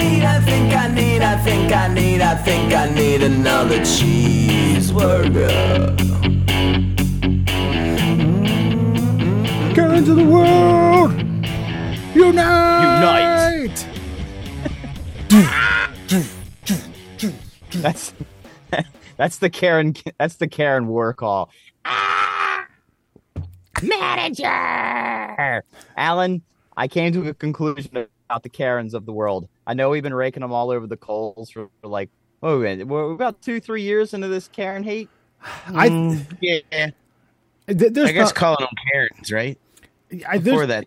need, I think I need, I think I need, I think I need another cheeseburger. Karens of the world, unite! unite! That's that's the Karen. That's the Karen war call. Ah! Manager, Alan. I came to a conclusion about the Karens of the world. I know we've been raking them all over the coals for, for like oh, we're about two, three years into this Karen hate. I Yeah, th- there's I guess prob- calling them Karens, right? I, Before there's, that,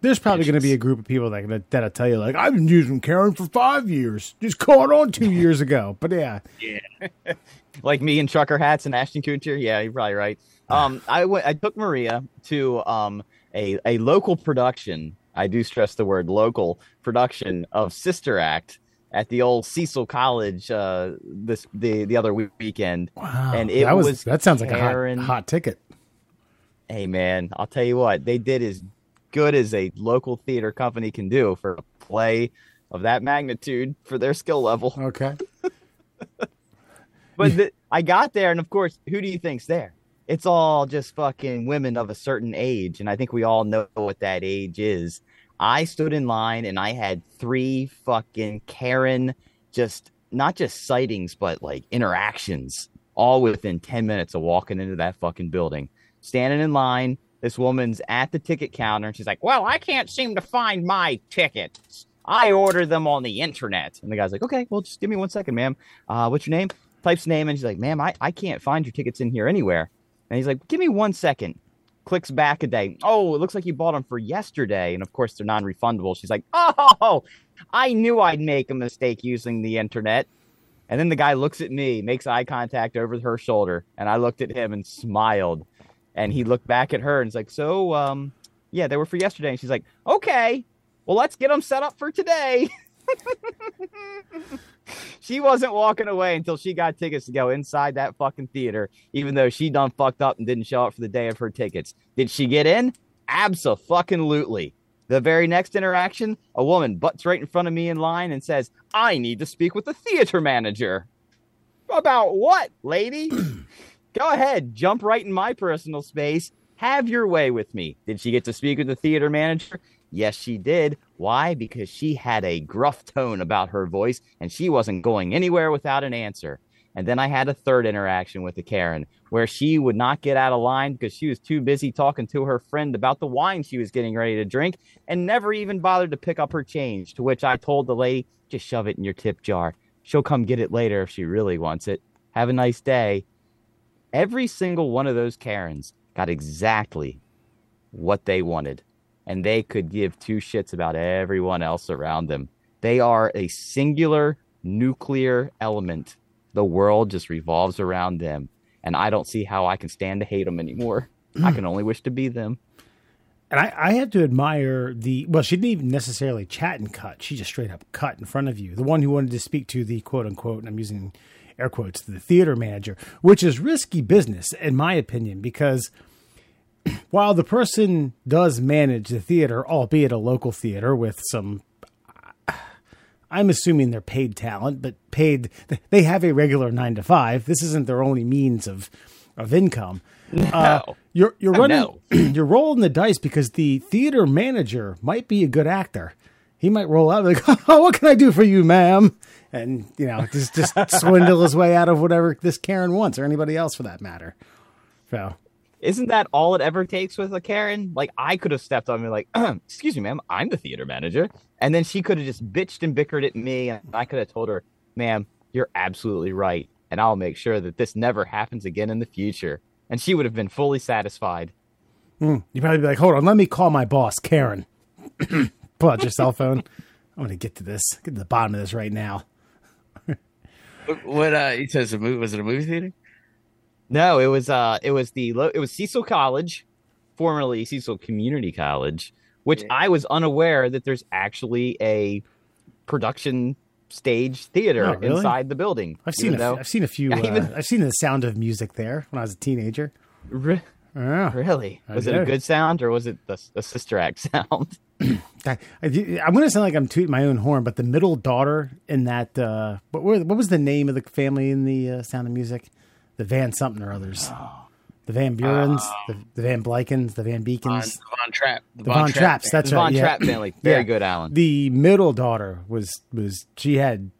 there's probably going to be a group of people that gonna, that'll tell you like I've been using Karen for five years, just caught on two years ago. But yeah, yeah, like me and trucker hats and Ashton Kutcher. Yeah, you're probably right. Um, I went. I took Maria to um a a local production. I do stress the word local production of Sister Act at the old Cecil College uh this the the other week- weekend. wow, And it that was, was that sounds like Karen- a hot, hot ticket. Hey man, I'll tell you what they did as good as a local theater company can do for a play of that magnitude for their skill level. Okay, But the, I got there, and of course, who do you think's there? It's all just fucking women of a certain age, and I think we all know what that age is. I stood in line, and I had three fucking Karen, just not just sightings, but like interactions, all within ten minutes of walking into that fucking building. Standing in line, this woman's at the ticket counter, and she's like, "Well, I can't seem to find my tickets. I ordered them on the internet." And the guy's like, "Okay, well, just give me one second, ma'am. Uh, what's your name?" types name and she's like, ma'am, I, I can't find your tickets in here anywhere. And he's like, give me one second. Clicks back a day. Oh, it looks like you bought them for yesterday. And of course, they're non refundable. She's like, oh, I knew I'd make a mistake using the internet. And then the guy looks at me, makes eye contact over her shoulder. And I looked at him and smiled. And he looked back at her and he's like, so, um, yeah, they were for yesterday. And she's like, okay, well, let's get them set up for today. she wasn't walking away until she got tickets to go inside that fucking theater, even though she done fucked up and didn't show up for the day of her tickets. Did she get in? Absolutely. The very next interaction, a woman butts right in front of me in line and says, I need to speak with the theater manager. About what, lady? Go ahead, jump right in my personal space. Have your way with me. Did she get to speak with the theater manager? Yes, she did. Why? Because she had a gruff tone about her voice and she wasn't going anywhere without an answer. And then I had a third interaction with the Karen where she would not get out of line because she was too busy talking to her friend about the wine she was getting ready to drink and never even bothered to pick up her change. To which I told the lady, just shove it in your tip jar. She'll come get it later if she really wants it. Have a nice day. Every single one of those Karens got exactly what they wanted, and they could give two shits about everyone else around them. They are a singular nuclear element. The world just revolves around them, and I don't see how I can stand to hate them anymore. I can only wish to be them. and I, I had to admire the well. She didn't even necessarily chat and cut. She just straight up cut in front of you. The one who wanted to speak to the quote unquote, and I'm using air quotes, the theater manager, which is risky business in my opinion because while the person does manage the theater, albeit a local theater with some, I'm assuming they're paid talent, but paid, they have a regular nine to five. This isn't their only means of, of income. Uh, you're you're Oh, running, no. you're rolling the dice because the theater manager might be a good actor. He might roll out like, "Oh, what can I do for you, ma'am?" And you know, just just swindle his way out of whatever this Karen wants, or anybody else for that matter. So Isn't that all it ever takes with a Karen? Like I could have stepped on and been like, "Excuse me, ma'am, I'm the theater manager," and then she could have just bitched and bickered at me, and I could have told her, "Ma'am, you're absolutely right, and I'll make sure that this never happens again in the future." And she would have been fully satisfied. you'd probably be like, hold on, let me call my boss, Karen. Pull out your cell phone. I'm gonna get to this. Get to the bottom of this right now. What uh he says a movie was it a movie theater? No, it was uh, it was the it was Cecil College, formerly Cecil Community College, which I was unaware that there's actually a production stage theater Oh, really? inside the building. I've seen even a, though- have seen a few. I Uh, even- I've seen the sound of music there when I was a teenager. Re- Yeah. really? I Was it a good sound or was it the, the Sister Act sound? I, I, am going to sound like I'm tooting my own horn, but the middle daughter in that, uh, what, were- what was the name of the family in the uh, Sound of Music? The Van something or others. Oh. The Van Burens, oh. the, the Van Blikens, the Van Von, Beacons, Von Trapp. the Von, Trapps. That's The right. Von yeah. Trapp family. Very Yeah. good, Alan. The middle daughter was was she had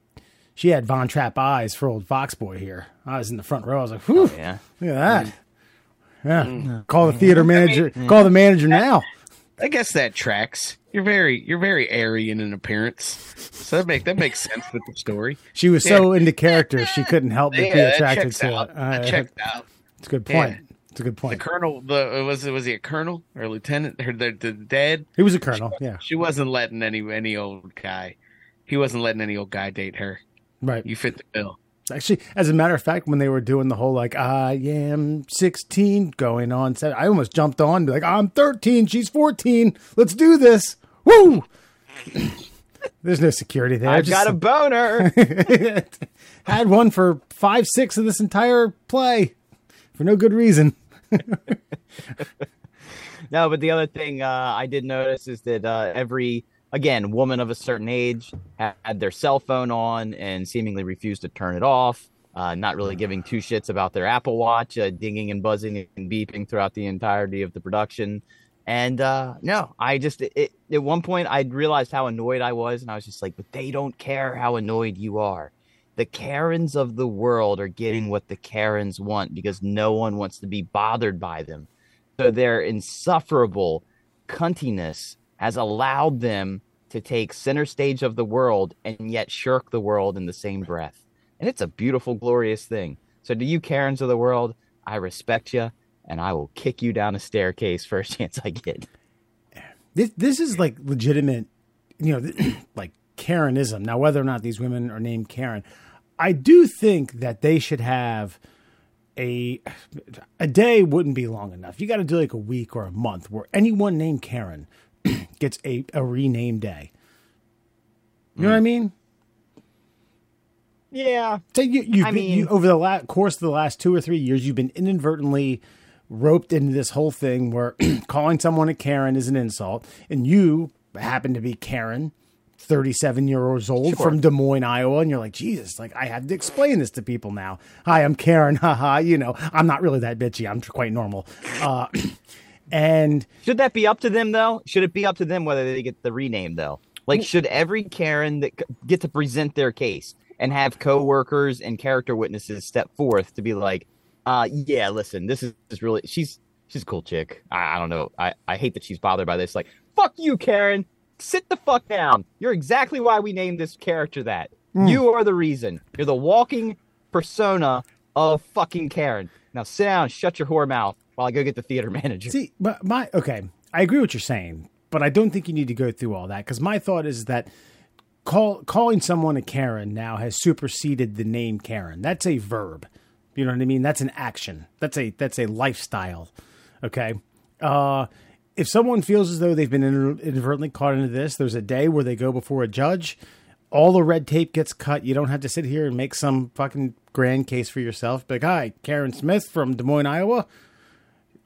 she had Von Trapp eyes for old Fox Boy here. I was in the front row. I was like, Whew, oh, yeah. look at that. Yeah. Mm. Call the theater mm-hmm. manager. Mm-hmm. Call the manager now. I guess that tracks. You're very you're very Aryan in an appearance, so that make that makes sense with the story. She was so into character she couldn't help but Yeah, be attracted to out. it. Uh, checked out. It's a good point. Yeah. It's a good point. The colonel, the was was he a colonel or lieutenant or the the dad? He was a colonel. Yeah, She wasn't letting any any old guy. He wasn't letting any old guy date her. right. You fit the bill. Actually, as a matter of fact, when they were doing the whole like I am 16 going on, I almost jumped on, be like I'm 13, she's 14, let's do this. Woo! There's no security there. I've got a boner. had one for five, six of this entire play for no good reason. No, but the other thing uh, I did notice is that uh, every again woman of a certain age had, had their cell phone on and seemingly refused to turn it off. Uh, not really giving two shits about their Apple Watch, uh, dinging and buzzing and beeping throughout the entirety of the production. And uh, no, I just it, it, at one point I realized how annoyed I was, and I was just like, "But they don't care how annoyed you are." The Karens of the world are getting what the Karens want because no one wants to be bothered by them. So their insufferable cuntiness has allowed them to take center stage of the world and yet shirk the world in the same breath. And it's a beautiful, glorious thing. So to you, Karens of the world, I respect you, and I will kick you down a staircase first chance I get. This this is like legitimate, you know, like Karenism. Now, whether or not these women are named Karen, I do think that they should have a a day wouldn't be long enough. You got to do like a week or a month where anyone named Karen gets a a renamed day. You know what I mm. mean? Yeah. So you, you've I been, you, over the la- course of the last two or three years, you've been inadvertently roped into this whole thing where calling someone a Karen is an insult, and you happen to be Karen, thirty-seven years old Sure. from Des Moines, Iowa, and you're like, Jesus, like I have to explain this to people now. Hi, I'm Karen. Haha. You know, I'm not really that bitchy. I'm quite normal. Uh, and Should that be up to them though? Should it be up to them whether they get the rename though? Like, should every Karen that get to present their case and have coworkers and character witnesses step forth to be like, uh, yeah, listen, this is, is really she's she's a cool chick. I, I don't know. I, I hate that she's bothered by this. Like, fuck you, Karen. Sit the fuck down. You're exactly why we named this character that. You are the reason. You're the walking persona of fucking Karen. Now sit down, shut your whore mouth while I go get the theater manager. See, but my okay, I agree what you're saying, but I don't think you need to go through all that because my thought is that call calling someone a Karen now has superseded the name Karen. That's a verb. You know what I mean? That's an action. That's a that's a lifestyle. Okay. Uh, if someone feels as though they've been inadvertently caught into this, there's a day where they go before a judge. All the red tape gets cut. You don't have to sit here and make some fucking grand case for yourself. But hi, Karen Smith from Des Moines, Iowa.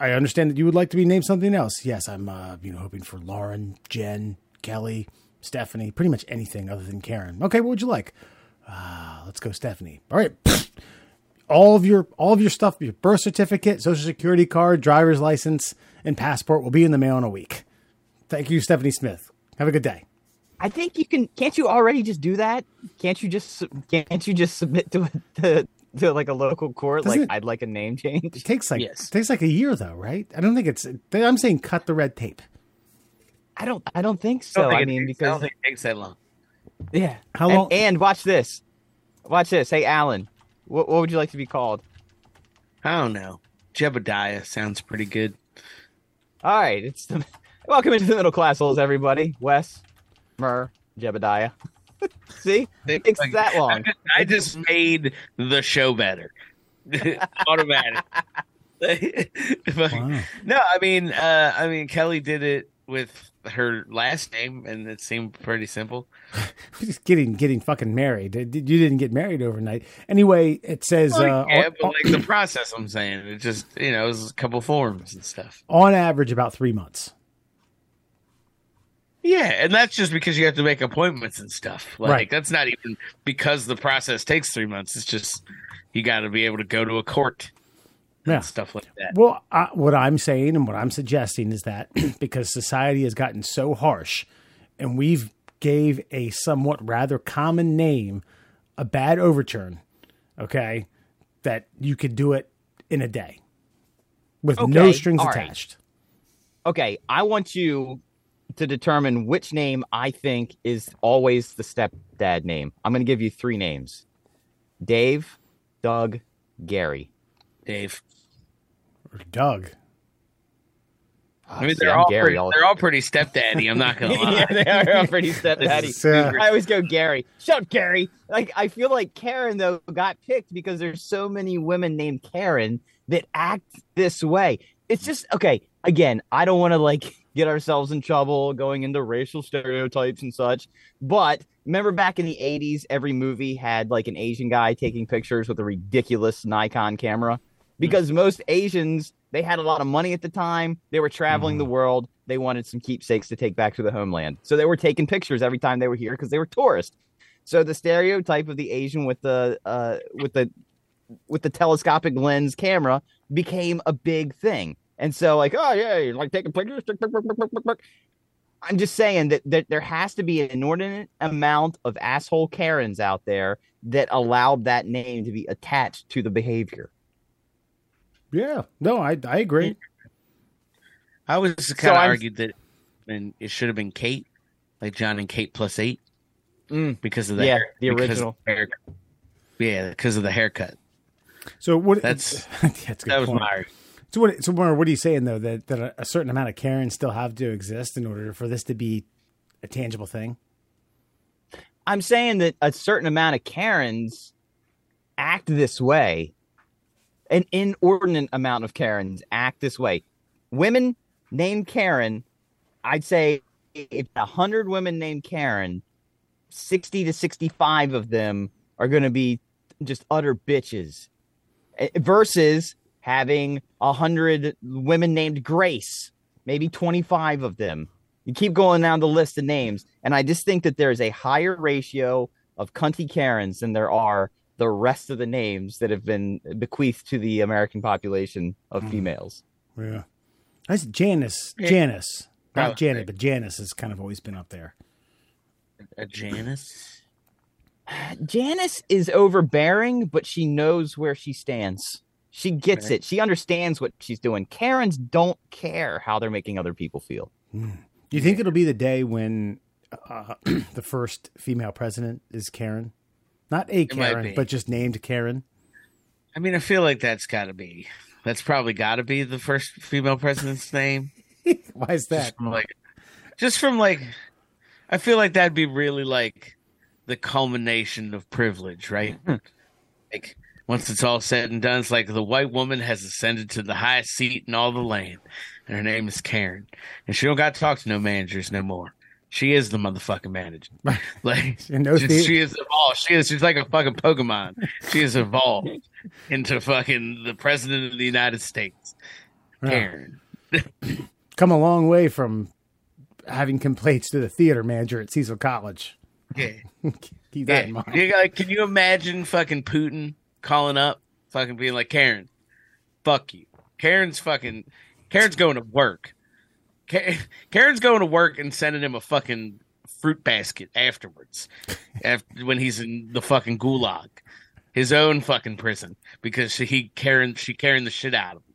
I understand that you would like to be named something else. Yes, I'm uh, you know hoping for Lauren, Jen, Kelly, Stephanie, pretty much anything other than Karen. Okay, what would you like? Uh, let's go, Stephanie. All right. All of your all of your stuff, your birth certificate, social security card, driver's license, and passport will be in the mail in a week. Thank you, Stephanie Smith. Have a good day. I think you can. Can't you already just do that? Can't you just can't you just submit to a, to, to like a local court? Doesn't like it- I'd like a name change. It takes like Yes. it takes like a year though, right? I don't think it's. I'm saying cut the red tape. I don't. I don't think so. don't think I mean, takes- I don't because think it takes that long. yeah. How And- long- And, watch this. Watch this. Hey, Alan, what, what would you like to be called? I don't know. Jebediah sounds pretty good. All right. It's the welcome into the middle class holes, everybody. Wes, Mur, Jebediah. See, it takes Like, that I long. just, I just made the show better. Automatic. Wow. No, I mean, uh, I mean, Kelly did it with her last name, and it seemed pretty simple. just getting getting fucking married. You didn't get married overnight. Anyway, it says uh, yeah, on, but like the process, I'm saying, it just you know, it was a couple forms and stuff. on average about three months. Yeah, and that's just because you have to make appointments and stuff. Like Right. that's not even because the process takes three months. It's just you got to be able to go to a court Yeah. and stuff like that. Well, I, what I'm saying and what I'm suggesting is that because society has gotten so harsh, and we've gave a somewhat rather common name a bad overturn, okay, that you could do it in a day with no strings all right. attached. Okay, I want you to determine which name I think is always the stepdad name. I'm going to give you three names: Dave, Doug, Gary. Dave. Or Doug. I mean, they're I'm all Gary pretty, all- they're all pretty stepdaddy. I'm not gonna lie. yeah, they are all pretty stepdaddy. So- uh, I always go Gary. Shut up, Gary. Like I feel like Karen though got picked because there's so many women named Karen that act this way. It's just okay. Again, I don't want to like get ourselves in trouble going into racial stereotypes and such. But remember back in the 80s, every movie had like an Asian guy taking pictures with a ridiculous Nikon camera because most Asians they had a lot of money at the time. They were traveling the world. They wanted some keepsakes to take back to the homeland. So they were taking pictures every time they were here because they were tourists. So the stereotype of the Asian with the uh, with the with the telescopic lens camera became a big thing. And so like, oh yeah, you're like taking pictures. I'm just saying that, that there has to be an inordinate amount of asshole Karens out there that allowed that name to be attached to the behavior. Yeah. No, I I agree. I was kind of I'm- argued that and it should have been Kate, like John and Kate plus eight, Mm. because of the Yeah, hair, the because original. the haircut. Yeah, because of the haircut. So what? That's- that's a good That was point. my So what? So what are you saying though? That that a, a certain amount of Karens still have to exist in order for this to be a tangible thing. I'm saying that a certain amount of Karens act this way. An inordinate amount of Karens act this way. Women named Karen, I'd say if a hundred women named Karen, sixty to sixty-five of them are going to be just utter bitches, Eh, versus having a hundred women named Grace, maybe twenty-five of them. You keep going down the list of names, and I just think that there's a higher ratio of cunty Karens than there are the rest of the names that have been bequeathed to the American population of Mhm. females. Yeah. That's Janice. Yeah. Janice. Not Oh, Janet, okay. but Janice has kind of always been up there. a Janice. Janice is overbearing, but she knows where she stands. She gets Okay. it. She understands what she's doing. Karens don't care how they're making other people feel. Do you think it'll be the day when uh, the first female president is Karen? Not a Karen, but just named Karen. I mean, I feel like that's got to be. That's probably got to be the first female president's name. Why is that? Just from like, just from like, I feel like that'd be really like the culmination of privilege, right? Hmm. like once it's all said and done, it's like the white woman has ascended to the highest seat in all the land, and her name is Karen, and she don't got to talk to no managers no more. She is the motherfucking manager. Like she, she is evolved. She is. She's like a fucking Pokemon. She is evolved into fucking the president of the United States, Yeah. Karen. Come a long way from having complaints to the theater manager at Cecil College. Yeah. Keep that in mind. You got- can you imagine fucking Putin calling up, fucking being like, Karen, fuck you. Karen's fucking, Karen's going to work. Ka- Karen's going to work and sending him a fucking fruit basket afterwards, after when he's in the fucking gulag, his own fucking prison, because she he Karen she carrying the shit out of him.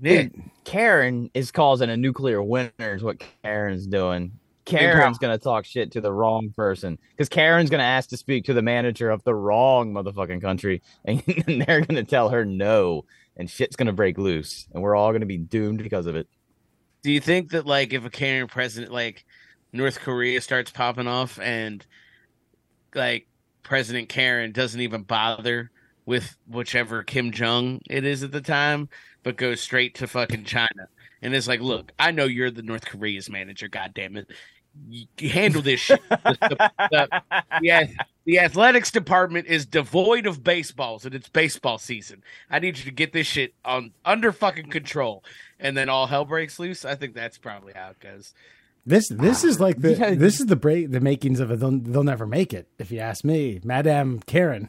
Yeah, Dude, Karen is causing a nuclear winter, is what Karen's doing. Karen's going to talk shit to the wrong person because Karen's going to ask to speak to the manager of the wrong motherfucking country, and, and they're going to tell her no, and shit's going to break loose, and we're all going to be doomed because of it. Do you think that like if a Karen president like North Korea starts popping off and like President Karen doesn't even bother with whichever Kim Jong it is at the time, but goes straight to fucking China and is like, "Look, I know you're the North Korea's manager. God damn it, you, handle this shit." Yeah, the athletics department is devoid of baseballs, and it's baseball season. I need you to get this shit on under fucking control, and then all hell breaks loose. I think that's probably how it goes. This this is like the Yeah. this is the break the makings of a they'll, they'll never make it if you ask me, Madame Karen.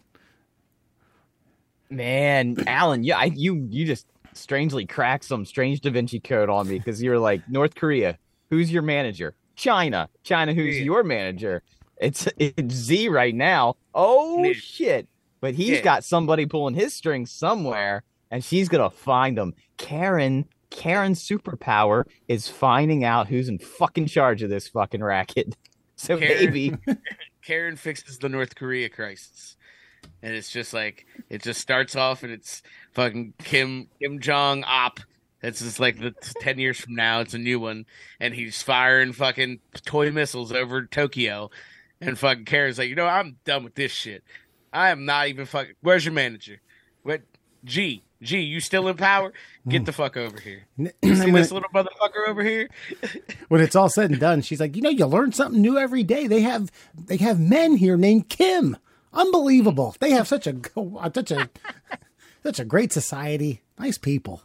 Man, Alan, yeah, I, you you just strangely cracked some strange Da Vinci Code on me because you're like North Korea. Who's your manager? China. China. Who's Yeah. your manager? It's it's Z right now. Oh Yeah. shit! But he's Yeah. got somebody pulling his strings somewhere, and she's gonna find him. Karen. Karen's superpower is finding out who's in fucking charge of this fucking racket. So Karen. maybe Karen fixes the North Korea crisis. And it's just like it just starts off and it's fucking Kim Kim Jong Op. It's just like the ten years from now, it's a new one, and he's firing fucking toy missiles over Tokyo, and fucking Karen's like, you know, I'm done with this shit. I am not even fucking. Where's your manager? What? G G, you still in power? Get the fuck over here. And See when, this little motherfucker over here? when it's all said and done, she's like, you know, you learn something new every day. They have they have men here named Kim. Unbelievable. They have such a uh, such a such a great society. Nice people.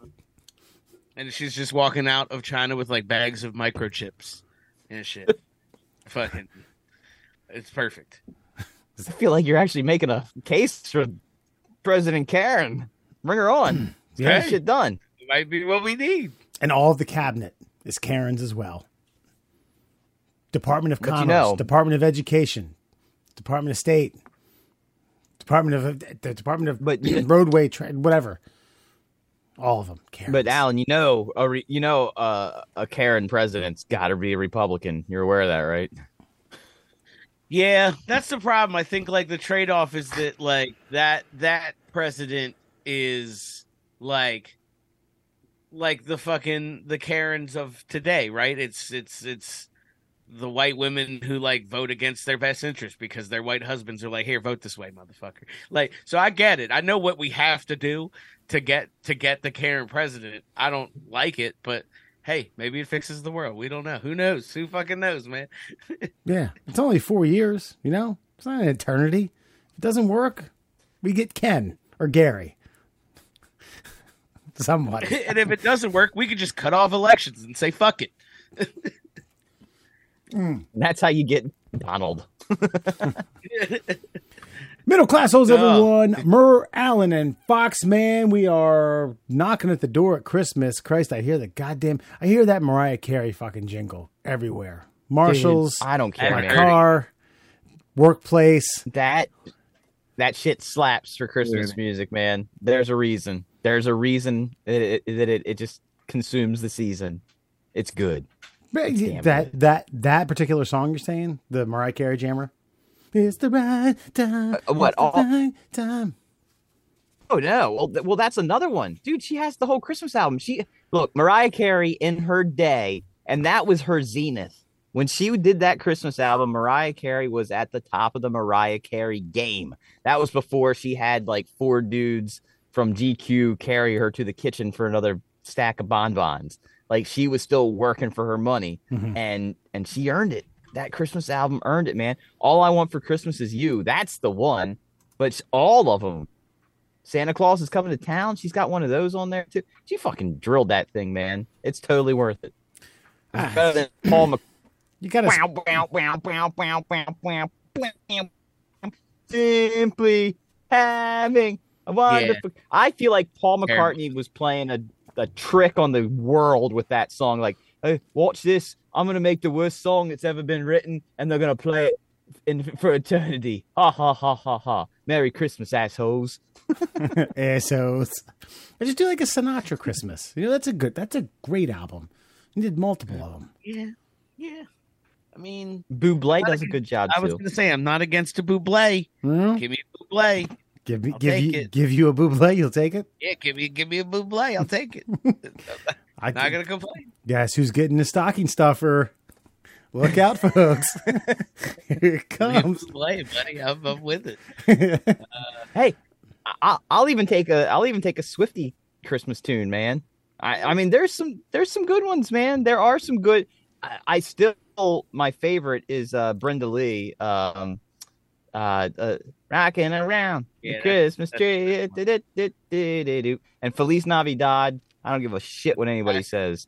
and she's just walking out of China with like bags of microchips and shit. Fucking, it's perfect. I feel like you're actually making a case for President Karen. Bring her on. Get Yeah. shit done. It might be what we need. And all of the cabinet is Karen's as well. Department of But you Commerce, know- Department of Education, Department of State, Department of the Department of But Roadway, tra- whatever. All of them. Karen's. But Alan, you know, a re, you know, uh, a Karen president's got to be a Republican. You're aware of that, right? Yeah, that's the problem. I think like the trade off is that like that that president is like like the fucking the Karens of today, right? It's it's it's the white women who like vote against their best interest because their white husbands are like, here, vote this way, motherfucker. Like, so I get it. I know what we have to do to get to get the Karen president. I don't like it, but hey, maybe it fixes the world. We don't know. Who knows? Who fucking knows, man? yeah, it's only four years. You know, it's not an eternity. If it doesn't work, we get Ken or Gary. Somebody. and if it doesn't work, we could just cut off elections and say fuck it. And that's how you get Donald. Middle class hoes, everyone. Murr Allen and Fox, man. We are knocking at the door at Christmas. Christ, I hear the goddamn. I hear that Mariah Carey fucking jingle everywhere. Marshalls, I don't care, my man. car, workplace. That that shit slaps for Christmas music, man. There's a reason. There's a reason that it, that it, it just consumes the season. It's good. Damn that that that particular song you're saying, the Mariah Carey jammer. It's the right time. Uh, what, all- right time. Oh no! Well, th- well, that's another one, dude. She has the whole Christmas album. She look Mariah Carey in her day, and that was her zenith. When she did that Christmas album, Mariah Carey was at the top of the Mariah Carey game. That was before she had like four dudes from GQ carry her to the kitchen for another stack of bonbons. Like she was still working for her money, Mhm. and and she earned it. That Christmas album earned it, man. All I want for Christmas is you. That's the one. But all of them. Santa Claus is coming to town. She's got one of those on there too. She fucking drilled that thing, man. It's totally worth it. Ah. better than Paul Mc. You gotta. Simply having a wonderful. I feel like Paul McCartney was playing a, a trick on the world with that song. Like, hey, watch this. I'm gonna make the worst song that's ever been written, and they're gonna play it in for eternity. Ha ha ha ha ha. Merry Christmas, assholes. ASOs. I just do like a Sinatra Christmas. You know, that's a good. That's a great album. You did multiple of them. Yeah, yeah. I mean, Buble does a good job I was too. gonna say I'm not against a buble. Hmm? Give me a buble. Give me, I'll give you, it. give you a buble. You'll take it. Yeah, give me give me a buble. I'll take it. I not gonna complain. guess who's getting the stocking stuffer. Look out, folks! Here it Give me a comes. Play, buddy. I'm, I'm with it. Hey, I, I'll even take a I'll even take a Swifty Christmas tune, man. I, I mean, there's some there's some good ones, man. There are some good. I, I still my favorite is uh, Brenda Lee, um, uh, uh, rocking around Yeah, the Christmas tree, and Feliz Navidad. I don't give a shit what anybody says.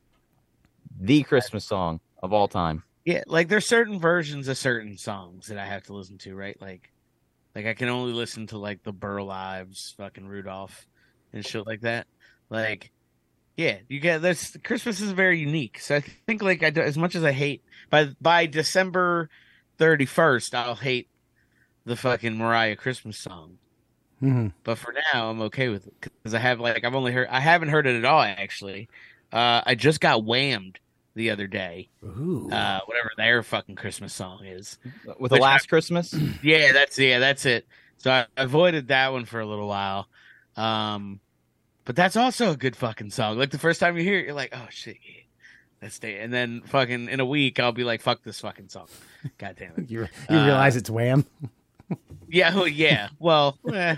The Christmas song of all time. Yeah, like there's certain versions of certain songs that I have to listen to, right? Like, like I can only listen to like the Burl Lives, fucking Rudolph, and shit like that. Like, yeah, you get this. Christmas is very unique. So I think like I do as much as I hate by by December thirty first, I'll hate the fucking Mariah Christmas song. Hmm But for now, I'm okay with it because I have like I've only heard I haven't heard it at all actually. Uh, I just got whammed the other day. Ooh. Uh, whatever their fucking Christmas song is. With the Which last Christmas, Yeah, that's yeah, that's it. So I avoided that one for a little while. Um, but that's also a good fucking song. Like the first time you hear it, you're like, oh shit, yeah, that's the. And then fucking in a week, I'll be like, fuck this fucking song. God damn it. you you uh, realize it's Wham? Yeah, well, yeah. Well, eh,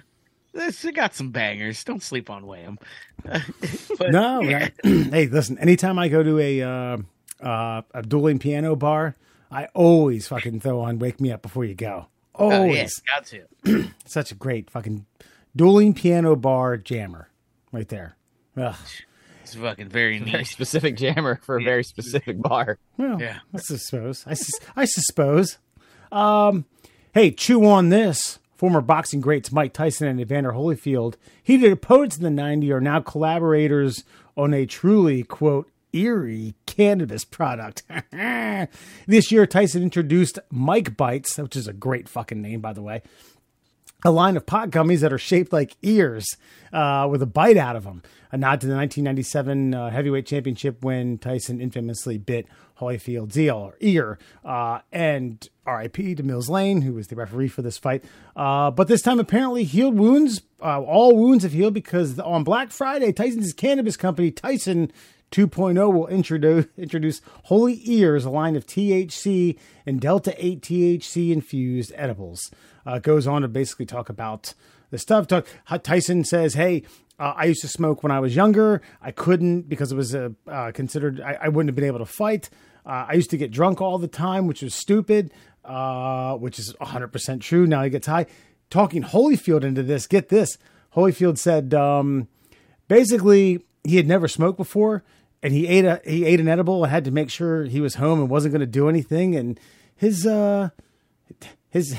this it got some bangers. Don't sleep on Wham. but, No. yeah. that- hey, listen. Anytime I go to a uh, uh, a dueling piano bar, I always fucking throw on "Wake Me Up Before You Go." Oh, Always. yeah, got to. Such a great fucking dueling piano bar jammer, right there. Ugh. It's fucking very very specific jammer for a very specific bar. Well, Yeah. I suppose. I, sus- I suppose. Um, hey, chew on this. Former boxing greats Mike Tyson and Evander Holyfield, heated opponents in the 90s, are now collaborators on a truly, quote, eerie cannabis product. this year, Tyson introduced Mike Bites, which is a great fucking name, by the way, a line of pot gummies that are shaped like ears uh, with a bite out of them. A nod to the 1997 uh, heavyweight championship when Tyson infamously bit Holyfield's ear. Uh, and RIP to Mills Lane, who was the referee for this fight. Uh, but this time, apparently, healed wounds. Uh, all wounds have healed because on Black Friday, Tyson's cannabis company, Tyson 2.0 will introduce introduce Holy Ears, a line of THC and Delta 8 THC infused edibles. Uh, goes on to basically talk about the stuff. Talk, Tyson says, "Hey, uh, I used to smoke when I was younger. I couldn't because it was a uh, considered. I, I wouldn't have been able to fight. Uh, I used to get drunk all the time, which was stupid. Uh, which is 100 percent true. Now he gets high. Talking Holyfield into this. Get this. Holyfield said." Um, basically he had never smoked before and he ate a he ate an edible and had to make sure he was home and wasn't going to do anything and his uh his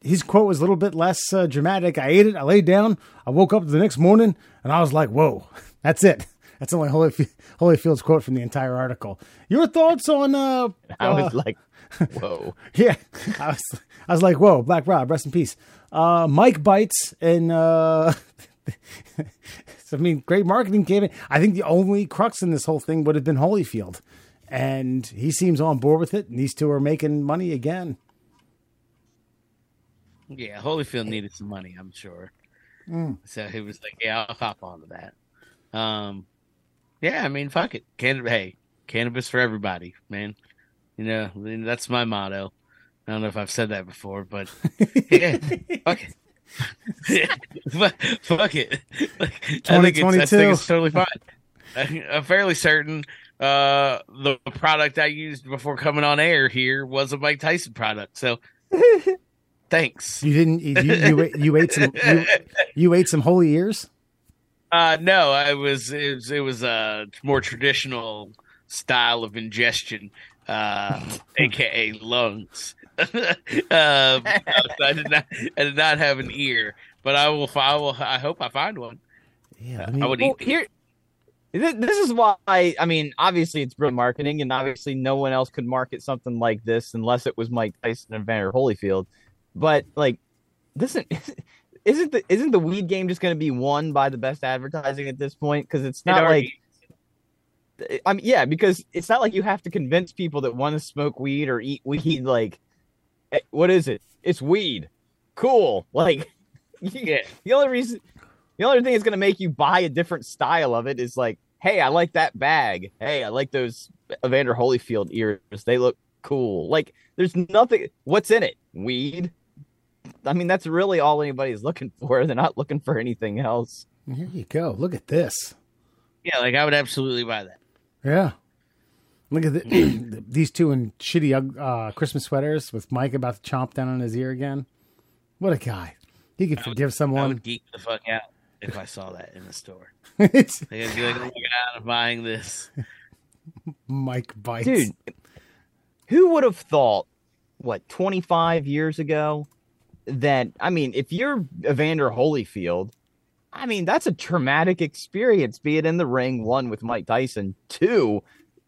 his- quote was a little bit less uh, dramatic. I ate it. I laid down. I woke up the next morning and I was like, "Whoa, that's it." That's only Holyfield, Holyfield's quote from the entire article. Your thoughts on? uh I uh, was like, whoa. yeah, I was, I was like, whoa, Black Rob, rest in peace. Uh, Mike bites and uh, so, I mean, great marketing campaign. I think the only crux in this whole thing would have been Holyfield, and he seems on board with it. And these two are making money again. Yeah, Holyfield needed some money, I'm sure. So he was like, "Yeah, I'll hop onto that." Um, yeah, I mean, fuck it. Can hey, cannabis for everybody, man. You know, that's my motto. I don't know if I've said that before, but yeah, fuck it. Fuck- it. Like, I think it's, I 2022. think it's totally fine. I- I'm fairly certain uh, the product I used before coming on air here was a Mike Tyson product. So thanks. You didn't. You you, ate- you ate some. You, you ate some holy ears. Uh, no, I was it was it was a more traditional style of ingestion, uh, aka lungs. um, I did not I did not have an ear, but I will I will I hope I find one. Yeah, I I would Well, eat. here, this is why I mean, obviously it's brilliant marketing, and obviously no one else could market something like this unless it was Mike Tyson and Vander Holyfield. But like, isn't isn't the isn't the weed game just going to be won by the best advertising at this point? Because it's not already- like I mean, yeah, because it's not like you have to convince people that want to smoke weed or eat weed. Like, eh, what is it? It's weed. Cool. Like, yeah, the only reason, the only thing that's gonna make you buy a different style of it is like, hey, I like that bag. Hey, I like those Evander Holyfield ears. They look cool. Like, there's nothing. What's in it? Weed. I mean, that's really all anybody's looking for. They're not looking for anything else. here you go. Look at this. yeah, like I would absolutely buy that. Yeah. Look at the, these two in shitty uh, Christmas sweaters with Mike about to chomp down on his ear again. What a guy. He could forgive I someone. I would geek the fuck out if I saw that in the store. it's Like, I'd be like, "Oh my god, I'm buying this." Mike bites. Dude, who would have thought, what, 25 years ago, that, I mean, if you're Evander Holyfield, I mean, that's a traumatic experience, be it in the ring, one with Mike Tyson, two,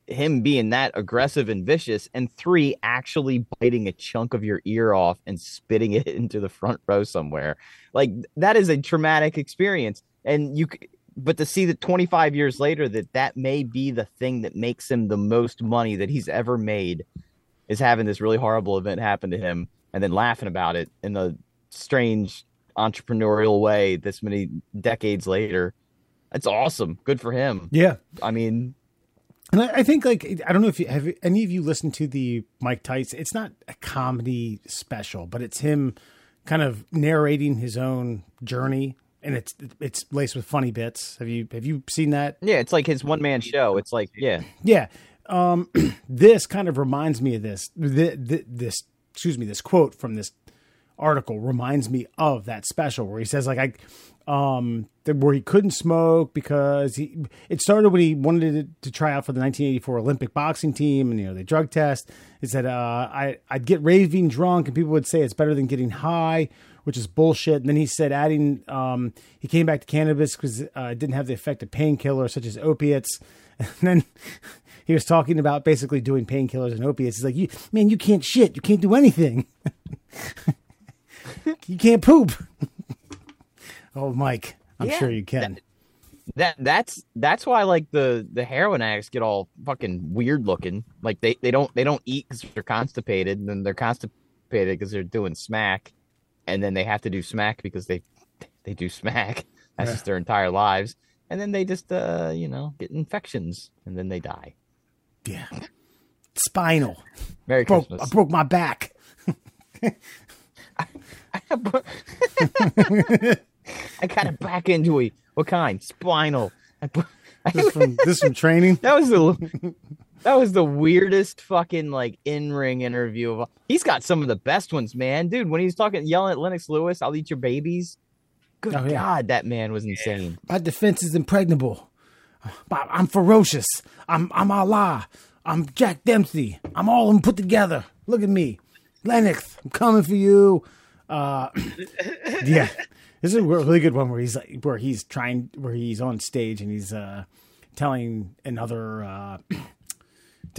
him being that aggressive and vicious, and three, actually biting a chunk of your ear off and spitting it into the front row somewhere. Like, that is a traumatic experience. And you, but to see that 25 years later that that may be the thing that makes him the most money that he's ever made is having this really horrible event happen to him and then laughing about it in a strange entrepreneurial way this many decades later that's awesome good for him Yeah. i mean And I, think like I don't know if you have any of you listened to the Mike Tyson. It's not a comedy special, but it's him kind of narrating his own journey, and it's it's laced with funny bits. Have you have you seen that? yeah it's like his one-man show it's like yeah Yeah. Um, this kind of reminds me of this. Th- th- this excuse me. This quote from this article reminds me of that special where he says like I um where he couldn't smoke because he it started when he wanted to, to try out for the 1984 Olympic boxing team and you know they drug test he said uh I I'd get raving drunk and people would say it's better than getting high which is bullshit and then he said adding um he came back to cannabis because uh, it didn't have the effect of painkillers such as opiates and then he was talking about basically doing painkillers and opiates. He's like you man you can't shit. You can't do anything. You can't poop. Oh, Mike, I'm Yeah, sure you can. that that's that's why like the the heroin addicts get all fucking weird looking. Like they they don't they don't eat because they're constipated and then they're constipated because they're doing smack and then they have to do smack because they they do smack. That's Yeah. just their entire lives. And then they just uh you know get infections and then they die yeah. Spinal. merry Broke, christmas I broke my back. i got a back injury. what kind spinal I put- This from this from training. That was the that was the weirdest fucking like in ring interview of. all- He's got some of the best ones, man, dude. When he's talking, yelling at Lennox Lewis, "I'll eat your babies." Good Oh, yeah. God, that man was insane. My defense is impregnable. But I'm ferocious. I'm I'm Allah. I'm Jack Dempsey. I'm all of them put together. Look at me, Lennox. I'm coming for you. Uh, yeah, this is a really good one where he's like, where he's trying, where he's on stage and he's uh, telling another, uh,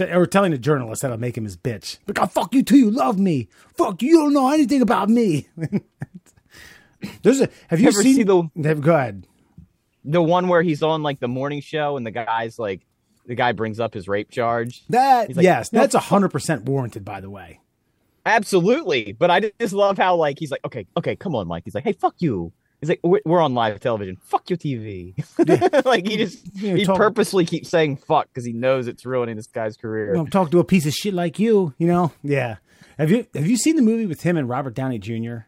or telling a journalist that'll make him his bitch. Like, I'll fuck you too. You love me. Fuck you. You don't know anything about me. There's a. Have you Ever seen see the- Have, go ahead. The one where he's on like the morning show and the guy's like, the guy brings up his rape charge. That like, yes, "No, that's hundred percent warranted. By the way, Absolutely, but I just love how like he's like, okay, okay, come on, Mike. He's like, hey, fuck you. He's like, we're, on live television. Fuck your TV. like he just Yeah, he talk- purposely keeps saying fuck because he knows it's ruining this guy's career. don't talk to a piece of shit like you. You know? Yeah. Have you have you seen the movie with him and Robert Downey Jr.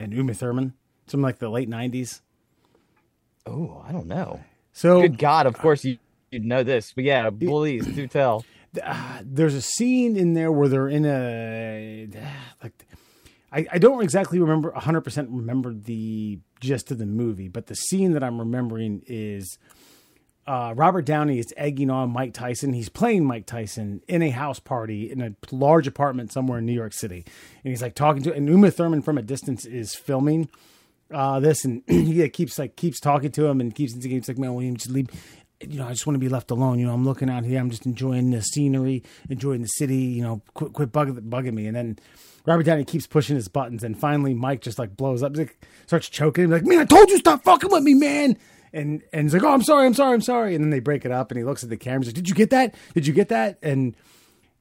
and Uma Thurman? Something like the late nineties. Oh, I don't know. So Good God, of course you you'd know this, but yeah, please do tell. uh, there's a scene in there where they're in a like I, I don't exactly remember 100% remember the gist of the movie but the scene that i'm remembering is uh, robert downey is egging on mike tyson he's playing mike tyson in a house party in a large apartment somewhere in new york city and he's like talking to and uma thurman from a distance is filming uh, this and he keeps like keeps talking to him and keeps keeps like man William just leave? You know I just want to be left alone. You know I'm looking out here. I'm just enjoying the scenery enjoying the city. You know quit quit bugging, bugging me. And then Robert Downey keeps pushing his buttons and finally Mike just like blows up like starts choking him like man I told you stop fucking with me man! And and he's like oh I'm sorry I'm sorry I'm sorry. And then they break it up and he looks at the camera he's like did you get that? Did you get that? And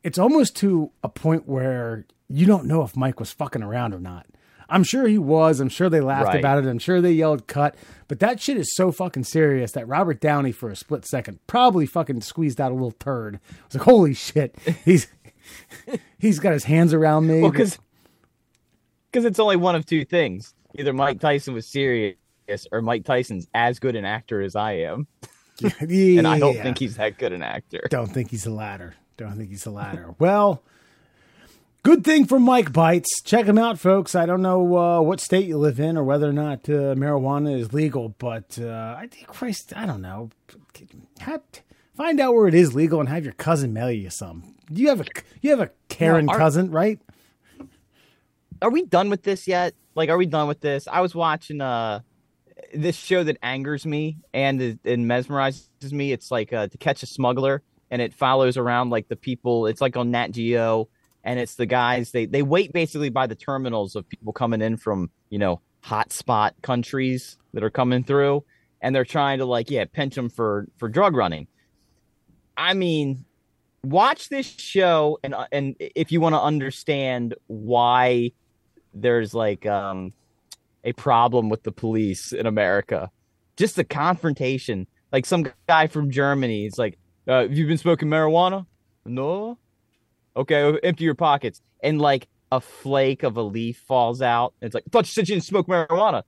it's almost to a point where you don't know if Mike was fucking around or not. I'm sure he was. I'm sure they laughed Right. about it. I'm sure they yelled cut. But that shit is so fucking serious that Robert Downey, for a split second, probably fucking squeezed out a little turd. I was like, holy shit. He's he's got his hands around me. Well, because it's only one of two things: either Mike Tyson was serious, or Mike Tyson's as good an actor as I am, yeah, and I don't think he's that good an actor. Don't think he's the latter. Don't think he's the latter. well, good thing for Mike Bites. Check him out, folks. I don't know uh, what state you live in or whether or not uh, marijuana is legal, but uh, I think Christ, I don't know. Have, Find out where it is legal and have your cousin mail you some. You have a you have a Karen No, our- cousin, right? are we done with this yet? Like, are we done with this? I was watching uh this show that angers me and it mesmerizes me. It's like uh, to catch a smuggler, and it follows around like the people. It's like on Nat Geo, and it's the guys. They they wait basically by the terminals of people coming in from you know hotspot countries that are coming through, and they're trying to like yeah pinch them for for drug running. I mean, watch this show and uh, and if you want to understand why there's like um a problem with the police in America, just the confrontation. Like some guy from Germany, he's like, uh, "Have you been smoking marijuana?" No. Okay, empty your pockets. And like a flake of a leaf falls out. It's like, I thought you said you didn't smoke marijuana.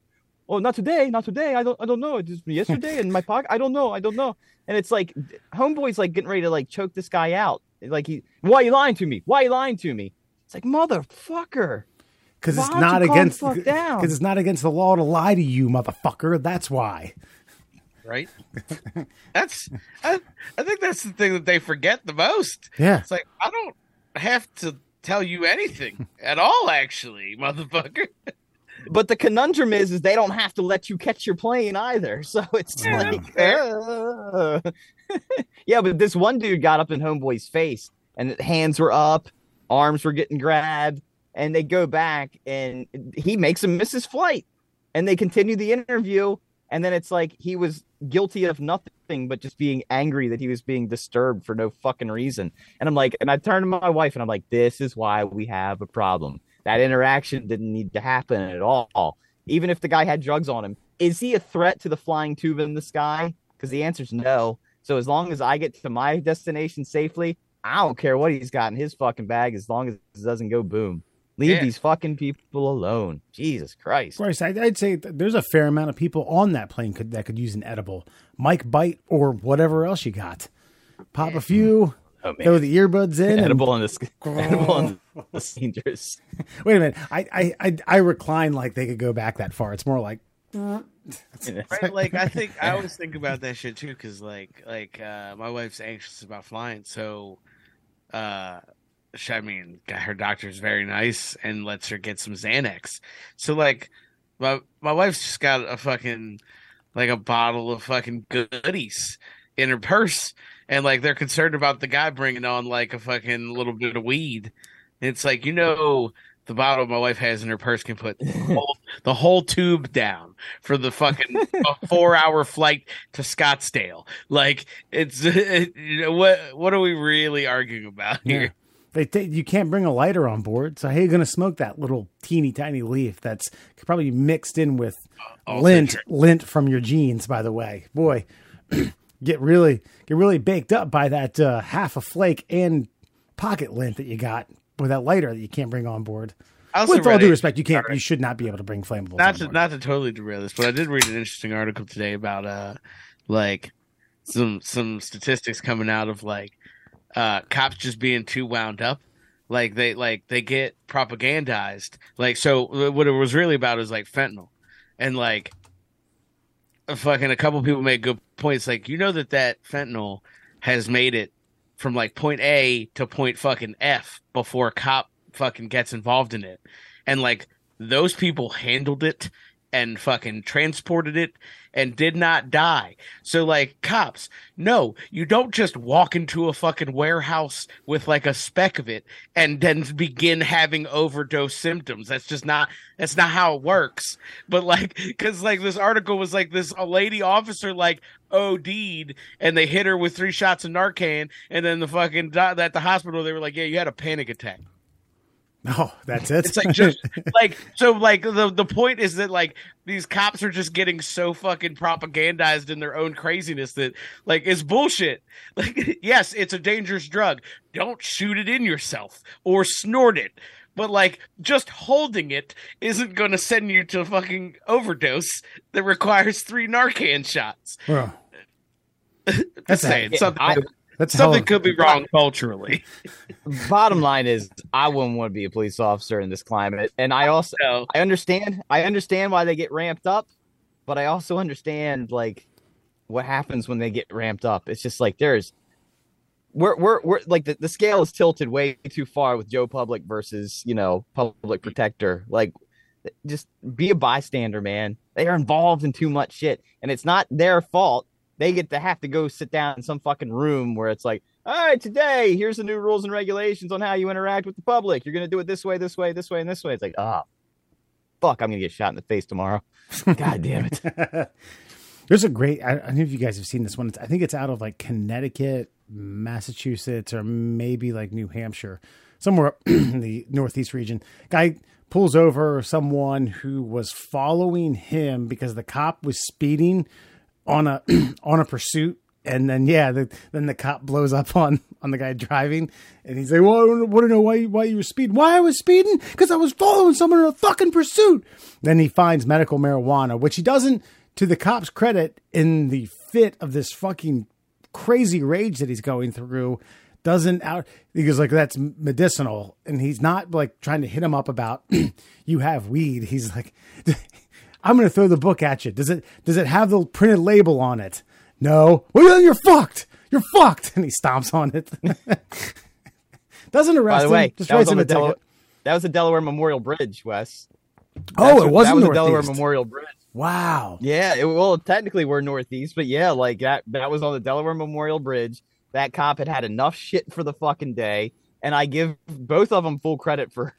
Oh, not today, not today. I don't, I don't know. It just yesterday in my pocket. I don't know. I don't know. And it's like, homeboy's like getting ready to like choke this guy out. Like he, why are you lying to me? Why are you lying to me? It's like motherfucker. Because it's don't not you calm the against because it's not against the law to lie to you, motherfucker. That's why. right? that's I, I think that's the thing that they forget the most. Yeah. It's like I don't have to tell you anything at all, actually, motherfucker. But the conundrum is, is they don't have to let you catch your plane either. So it's Yeah. like, uh. yeah. But this one dude got up in Homeboy's face, and hands were up, arms were getting grabbed, and they go back, and he makes him miss his flight, and they continue the interview, and then it's like he was guilty of nothing but just being angry that he was being disturbed for no fucking reason. And I'm like, and I turned to my wife, and I'm like, this is why we have a problem. That interaction didn't need to happen at all. Even if the guy had drugs on him, is he a threat to the flying tube in the sky? Because the answer is no. So as long as I get to my destination safely, I don't care what he's got in his fucking bag as long as it doesn't go boom. Leave Yeah. these fucking people alone. Jesus Christ. Bryce, I'd, I'd say there's a fair amount of people on that plane could, that could use an edible. Mike Bite or whatever else you got. Pop a few, Oh man. throw the earbuds in. and- edible on this edible on this dangerous. wait a minute. I, I, I, I recline like they could go back that far. It's more like, Right? Like I think I always think about that shit too, because like like uh, my wife's anxious about flying, so uh, she, I mean, her doctor's very nice and lets her get some Xanax. So like my my wife's just got a fucking like a bottle of fucking goodies in her purse, and like they're concerned about the guy bringing on like a fucking little bit of weed. And it's like you know. The bottle my wife has in her purse can put the whole, the whole tube down for the fucking four hour flight to Scottsdale. Like it's you know, what what are we really arguing about here? They th- you can't bring a lighter on board, so how are you going to smoke that little teeny tiny leaf that's probably mixed in with Oh, lint, citrus. lint from your jeans. By the way, boy, get really get really baked up by that uh, half a flake and pocket lint that you got with that lighter that you can't bring on board. With all due respect, you can't, you should not be able to bring flammables. not to board. not to totally derail this, but I did read an interesting article today about uh like some some statistics coming out of like uh cops just being too wound up. Like they like they get propagandized. Like so what it was really about is like fentanyl. And like fucking a couple people made good points like you know that that fentanyl has made it from like point A to point fucking F before a cop fucking gets involved in it. And like those people handled it and fucking transported it and did not die. So like cops, no, you don't just walk into a fucking warehouse with like a speck of it and then begin having overdose symptoms. That's just not that's not how it works. But like cuz like this article was like this a lady officer like OD'd and they hit her with three shots of Narcan and then the fucking at the hospital they were like, "Yeah, you had a panic attack." Oh, that's it. It's like just like so like the the point is that like these cops are just getting so fucking propagandized in their own craziness that like it's bullshit. Like yes, it's a dangerous drug. Don't shoot it in yourself or snort it. But like just holding it isn't going to send you to a fucking overdose that requires 3 Narcan shots. Well, That's saying something I- that's something could be wrong culturally. Bottom line is, I wouldn't want to be a police officer in this climate, and I also So I understand. I understand why they get ramped up, but I also understand like what happens when they get ramped up. It's just like there's we're we're we're like the, the scale is tilted way too far with Joe Public versus you know public protector. Like, just be a bystander, man. They are involved in too much shit, and it's not their fault. They get to have to go sit down in some fucking room where it's like, all right, today here's the new rules and regulations on how you interact with the public. You're gonna do it this way, this way, this way, and this way. It's like, ah, oh, fuck, I'm gonna get shot in the face tomorrow. God damn it. There's a great. I, I don't know if you guys have seen this one. It's, I think it's out of like Connecticut, Massachusetts, or maybe like New Hampshire, somewhere in the Northeast region. Guy pulls over someone who was following him because the cop was speeding on a on a pursuit and then yeah, the, then the cop blows up on on the guy driving, and he's like, "Well, I want to know why why you were speeding? Why I was speeding? Because I was following someone in a fucking pursuit." Then he finds medical marijuana, which he doesn't, to the cop's credit, in the fit of this fucking crazy rage that he's going through, doesn't out. He goes like, "That's medicinal," and he's not like trying to hit him up about you have weed. He's like. I'm going to throw the book at you. Does it does it have the printed label on it? No. Well, then you're fucked. You're fucked. And he stomps on it. Doesn't arrest By the way, him. Just that was, on the. Delaware, that was the Delaware Memorial Bridge, Wes. Oh, it wasn't was the Delaware Memorial Bridge. Wow. Yeah, it, well, technically we're northeast, but yeah, like that that was on the Delaware Memorial Bridge. That cop had had enough shit for the fucking day, and I give both of them full credit for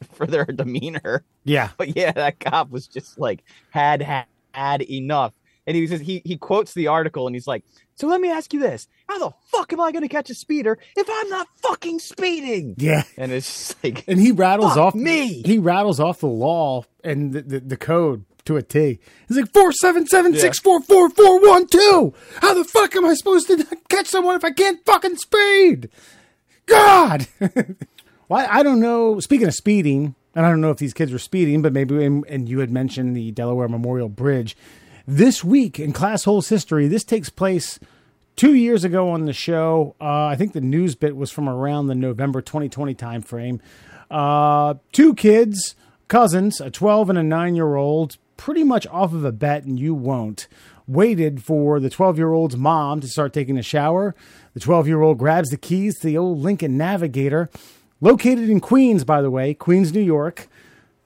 for their demeanor. Yeah. But yeah, that cop was just like had had, had enough. And he says he he quotes the article and he's like, "So let me ask you this: How the fuck am I going to catch a speeder if I'm not fucking speeding?" Yeah. And it's just like, And he rattles off me. He rattles off the law and the, the, the code to a T. He's like four seven seven six four four four one two. How the fuck am I supposed to catch someone if I can't fucking speed? God. well, I don't know. Speaking of speeding, and I don't know if these kids were speeding, but maybe and, and you had mentioned the Delaware Memorial Bridge. This week in Class Holes history, this takes place two years ago on the show. Uh, I think the news bit was from around the November 2020 timeframe. Uh, two kids, cousins, a 12 and a 9 year old, pretty much off of a bet, and you won't. Waited for the 12 year old's mom to start taking a shower. The 12 year old grabs the keys to the old Lincoln Navigator, located in Queens, by the way, Queens, New York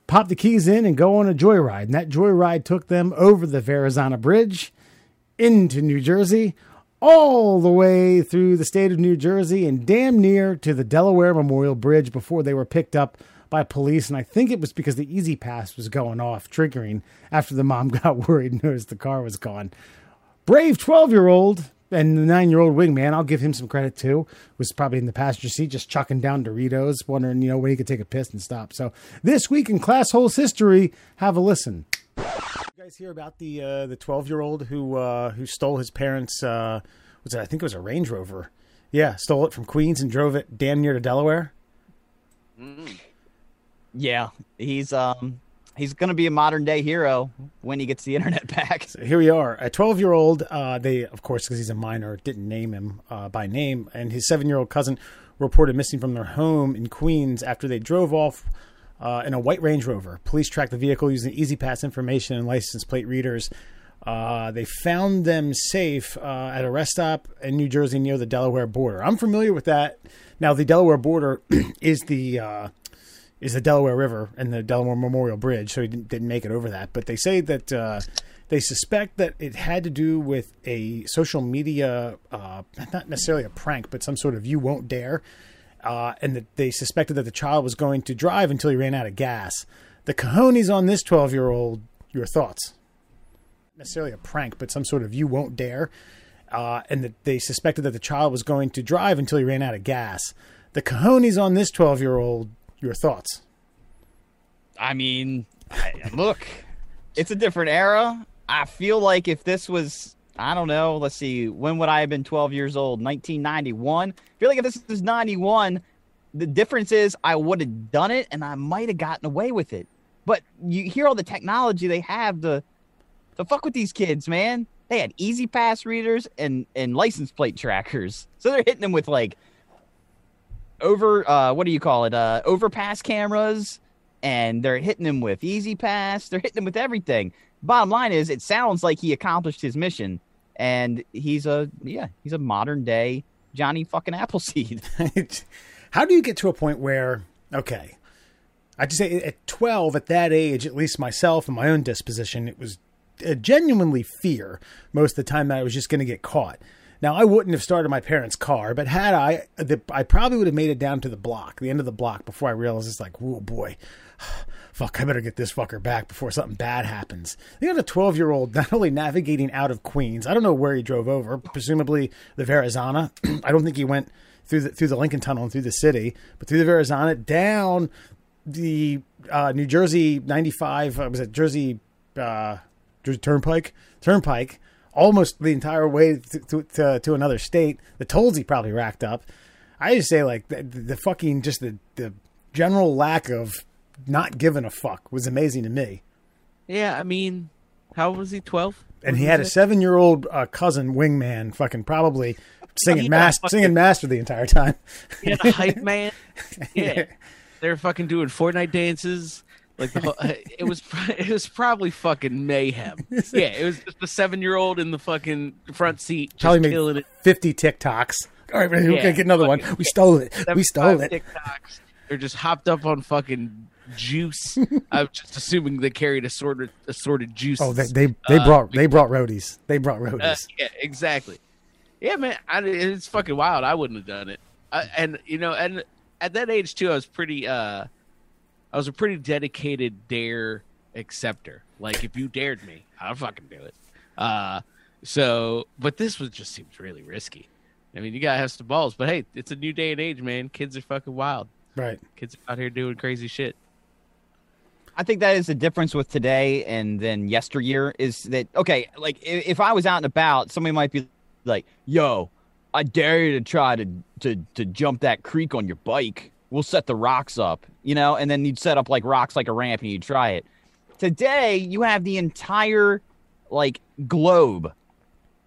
pop the keys in and go on a joyride. And that joyride took them over the Verrazano Bridge into New Jersey, all the way through the state of New Jersey and damn near to the Delaware Memorial Bridge before they were picked up by police. And I think it was because the E-ZPass was going off, triggering after the mom got worried and noticed the car was gone. Brave 12 year old and the nine year old wingman, I'll give him some credit too, was probably in the passenger seat just chucking down Doritos, wondering, you know, when he could take a piss and stop. So this week in Class Holes history, have a listen. You guys hear about the uh, the 12 year old who uh, who stole his parents, uh, was it, I think it was a Range Rover. Yeah, stole it from Queens and drove it damn near to Delaware. yeah, he's um he's going to be a modern day hero when he gets the internet back. So here we are. A 12 year old, uh, they, of course, because he's a minor, didn't name him uh, by name. And his seven year old cousin reported missing from their home in Queens after they drove off uh, in a white Range Rover. Police tracked the vehicle using E-ZPass information and license plate readers. Uh, they found them safe uh, at a rest stop in New Jersey near the Delaware border. I'm familiar with that. Now, the Delaware border is the uh, is the Delaware River and the Delaware Memorial Bridge, so he didn't, didn't make it over that. But they say that uh, they suspect that it had to do with a social media, uh, not necessarily a prank, but some sort of "you won't dare," uh, and that they suspected that the child was going to drive until he ran out of gas. The cojones on this twelve-year-old. Your thoughts? Necessarily a prank, but some sort of "you won't dare," uh, and that they suspected that the child was going to drive until he ran out of gas. The cojones on this twelve-year-old. Your thoughts? I mean, look, it's a different era. I feel like if this was, I don't know, let's see, when would I have been 12 years old? 1991. I feel like if this is 91, the difference is I would have done it and I might have gotten away with it. But you hear all the technology they have to to fuck with these kids, man. They had E-ZPass readers and and license plate trackers. So they're hitting them with like over uh what do you call it? Uh overpass cameras and they're hitting him with E-ZPass. They're hitting him with everything. Bottom line is it sounds like he accomplished his mission and he's a yeah, he's a modern day Johnny fucking Appleseed. How do you get to a point where, okay, I just say at 12, at that age, at least myself and my own disposition, it was genuinely fear most of the time that I was just going to get caught. Now, I wouldn't have started my parents' car, but had I, the, I probably would have made it down to the block, the end of the block, before I realized it's like, oh boy, fuck, I better get this fucker back before something bad happens. You have a 12 year old not only navigating out of Queens, I don't know where he drove over, presumably the Verrazana. I don't think he went through the, through the Lincoln Tunnel and through the city, but through the Verrazana, down the uh, New Jersey 95, uh, was it Jersey, uh, Jersey Turnpike? Turnpike, almost the entire way to, to, to, to another state. The tolls he probably racked up. I just say, like, the, the fucking, just the, the general lack of not giving a fuck was amazing to me. Yeah, I mean, how was he? Twelve. And he had a seven year old uh, cousin, wingman, fucking probably singing, mas- fucking- singing master the entire time. He had a hype man. Yeah, they're fucking doing Fortnite dances. Like the whole, it was, it was probably fucking mayhem. Yeah, it was just a seven-year-old in the fucking front seat, just Probably killing it. 50 TikToks. All right, we're Yeah, to get another one. We stole it. We stole it. TikToks. They're just hopped up on fucking juice. I'm just assuming they carried assorted assorted juice. Oh, they they, they Uh, brought they brought roadies. They brought Uh, roadies. yeah, exactly. Yeah, man, I, it's fucking wild. I wouldn't have done it. I, and you know, and at that age too, I was pretty. uh I was a pretty dedicated dare acceptor. Like, if you dared me, I'd fucking do it. Uh So, but this was just seems really risky. I mean, you gotta have some balls. But hey, it's a new day and age, man. Kids are fucking wild. right. Kids are out here doing crazy shit. I think that is the difference with today and then yesteryear is that okay, like i- if I was out and about, somebody might be like, "Yo, I dare you to try to to to jump that creek on your bike. We'll set the rocks up, you know, and then you'd set up like rocks like a ramp and you'd try it." Today, you have the entire like globe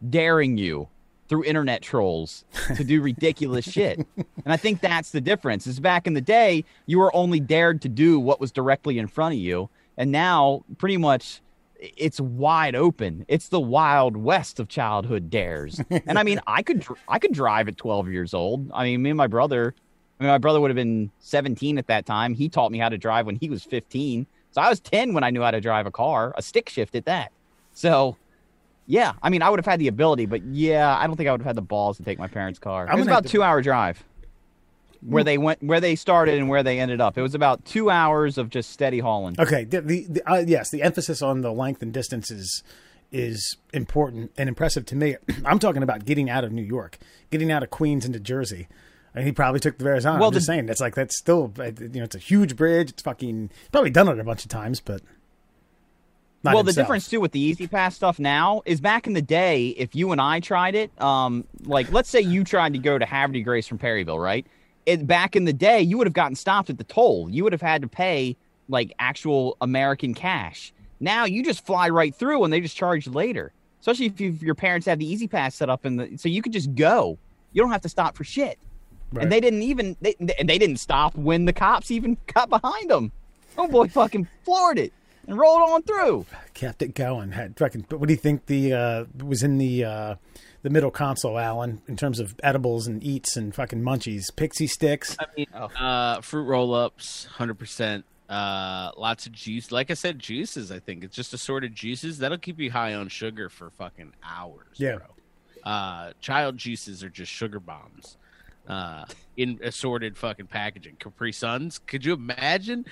daring you through internet trolls to do ridiculous shit. And I think that's the difference. Is back in the day, you were only dared to do what was directly in front of you, and now pretty much it's wide open. It's the wild west of childhood dares. and I mean, I could dr- I could drive at 12 years old. I mean, me and my brother, I mean, my brother would have been 17 at that time. He taught me how to drive when he was 15. So I was 10 when I knew how to drive a car, a stick shift at that. So yeah, I mean, I would have had the ability, but yeah, I don't think I would have had the balls to take my parents' car. It was about two hour drive where they went, where they started and where they ended up. It was about two hours of just steady hauling. Okay. The, the, the uh, yes, the emphasis on the length and distance is is important and impressive to me. I'm talking about getting out of New York, getting out of Queens into Jersey. And he probably took the Verrazano. Well, I'm just saying it's like that's still uh, you know it's a huge bridge. It's fucking probably done it a bunch of times, but not well, the difference too with the E-ZPass stuff now is back in the day, if you and I tried it, um, like let's say you tried to go to Havre de Grace from Perryville, right? It back in the day, you would have gotten stopped at the toll. You would have had to pay like actual American cash. Now you just fly right through, and they just charge later. Especially if, you, if your parents have the E-ZPass set up, in the so you could just go. You don't have to stop for shit. Right. And they didn't even they, and they didn't stop when the cops even got behind them. Oh boy, fucking floored it and rolled on through. kept it going. Had fucking. But what do you think the uh, was in the uh, the middle console, Alan, in terms of edibles and eats and fucking munchies, pixie sticks? I mean, uh, fruit roll ups, hundred percent. Uh, lots of juice. Like I said, juices. I think it's just assorted juices that'll keep you high on sugar for fucking hours. Yeah. bro. Uh, child juices are just sugar bombs. Uh, in assorted fucking packaging. Capri Suns. Could you imagine?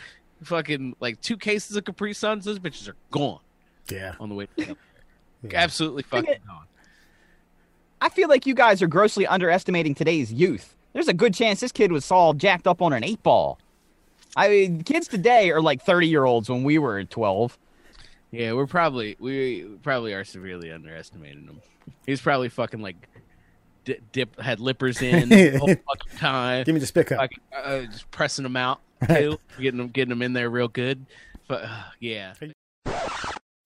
Fucking like two cases of Capri Suns. Those bitches are gone Yeah. on the way. To Absolutely fucking it- gone. I feel like you guys are grossly underestimating today's youth. There's a good chance this kid was all jacked up on an eight ball. I mean, kids today are like 30 year olds when we were 12. Yeah, we're probably we probably are severely underestimating him. He's probably fucking like di- dip had lippers in the whole fucking time. Give me the spick up. Fucking, uh, just pressing them out too, getting them getting them in there real good. But uh, yeah,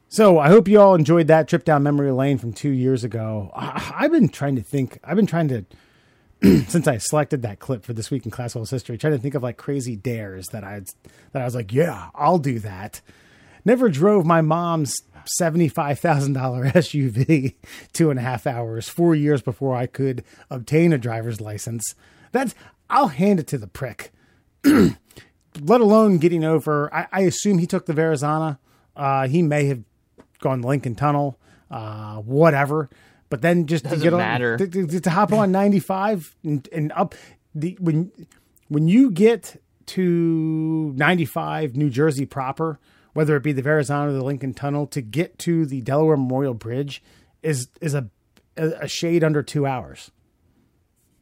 So I hope you all enjoyed that trip down memory lane from two years ago. I, I've been trying to think. I've been trying to since I selected that clip for this week in classical history, trying to think of like crazy dares that I that I was like, yeah, I'll do that. Never drove my mom's seventy-five thousand dollar SUV two and a half hours, four years before I could obtain a driver's license. That's I'll hand it to the prick. Let alone getting over. I, I assume he took the Verrazana. Uh, he may have gone Lincoln Tunnel, uh, whatever. But then just to get on, matter. to, to- to hop on ninety-five and, and up the when when you get to 95 New Jersey proper, whether it be the Verrazano or the Lincoln Tunnel, to get to the Delaware Memorial Bridge is is a a shade under two hours.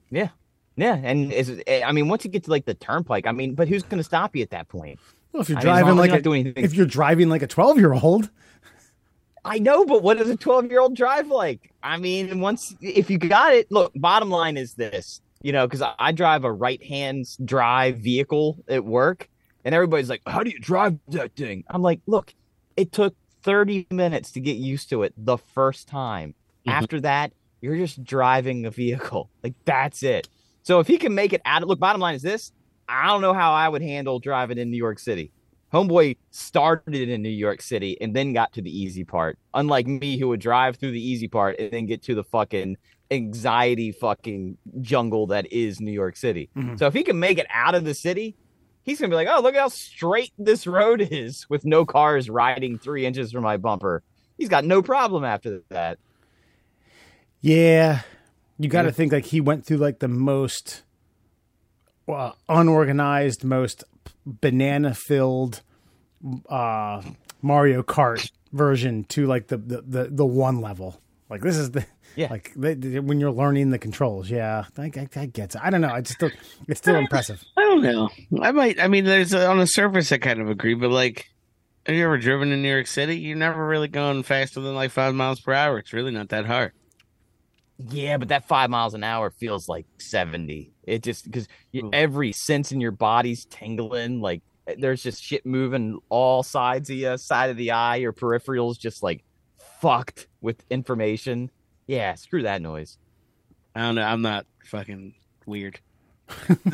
Yeah. Yeah. And is I mean, once you get to like the turnpike, I mean, but who's going to stop you at that point? Well, if you're I mean, driving long like a, if you're driving like a 12 year old, I know, but what does a 12 year old drive like? I mean, once, if you got it, look, bottom line is this, you know, because I, I drive a right hand drive vehicle at work, and everybody's like, how do you drive that thing? I'm like, look, it took 30 minutes to get used to it the first time. Mhm. After that, you're just driving a vehicle. Like, that's it. So if he can make it out of, look, bottom line is this I don't know how I would handle driving in New York City. Homeboy started in New York City and then got to the easy part. Unlike me, who would drive through the easy part and then get to the fucking anxiety fucking jungle that is New York City. Mhm. So if he can make it out of the city, he's gonna be like, "Oh, look how straight this road is with no cars riding three inches from my bumper." He's got no problem after that. yeah, you got to Yeah. think like he went through like the most uh, unorganized, most banana filled uh, Mario Kart version to like the, the the the one level. Like this is the Yeah. like the, the- when you're learning the controls. Yeah, I, I, I get it. I don't know. It's still it's still impressive. I don't know. I might. I mean, there's on the surface I kind of agree, but like, have you ever driven in New York City? You're never really going faster than like five miles per hour. It's really not that hard. Yeah, but that five miles an hour feels like 70. It just because every sense in your body's tingling. Like eh, there's just shit moving all sides of you, side of the eye, your peripherals just like fucked with information. Yeah, screw that noise. I don't know. I'm not fucking weird.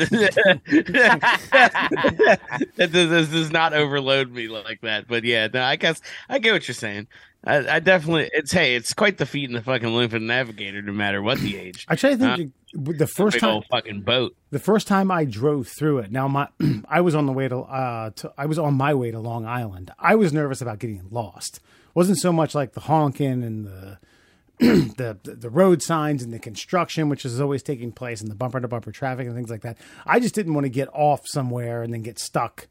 that does, this does not overload me like that. But yeah, no, I guess I get what you're saying. I, I definitely, it's hey, it's quite the feat in the fucking Olympic navigator, no matter what the age. Actually, I try to Uh, think the- the first time old fucking boat. the first time I drove through it. Now my I was on the way to, uh, to I was on my way to Long Island. I was nervous about getting lost. wasn't so much like the honking and the the the road signs and the construction, which is always taking place, and the bumper to bumper traffic and things like that. I just didn't want to get off somewhere and then get stuck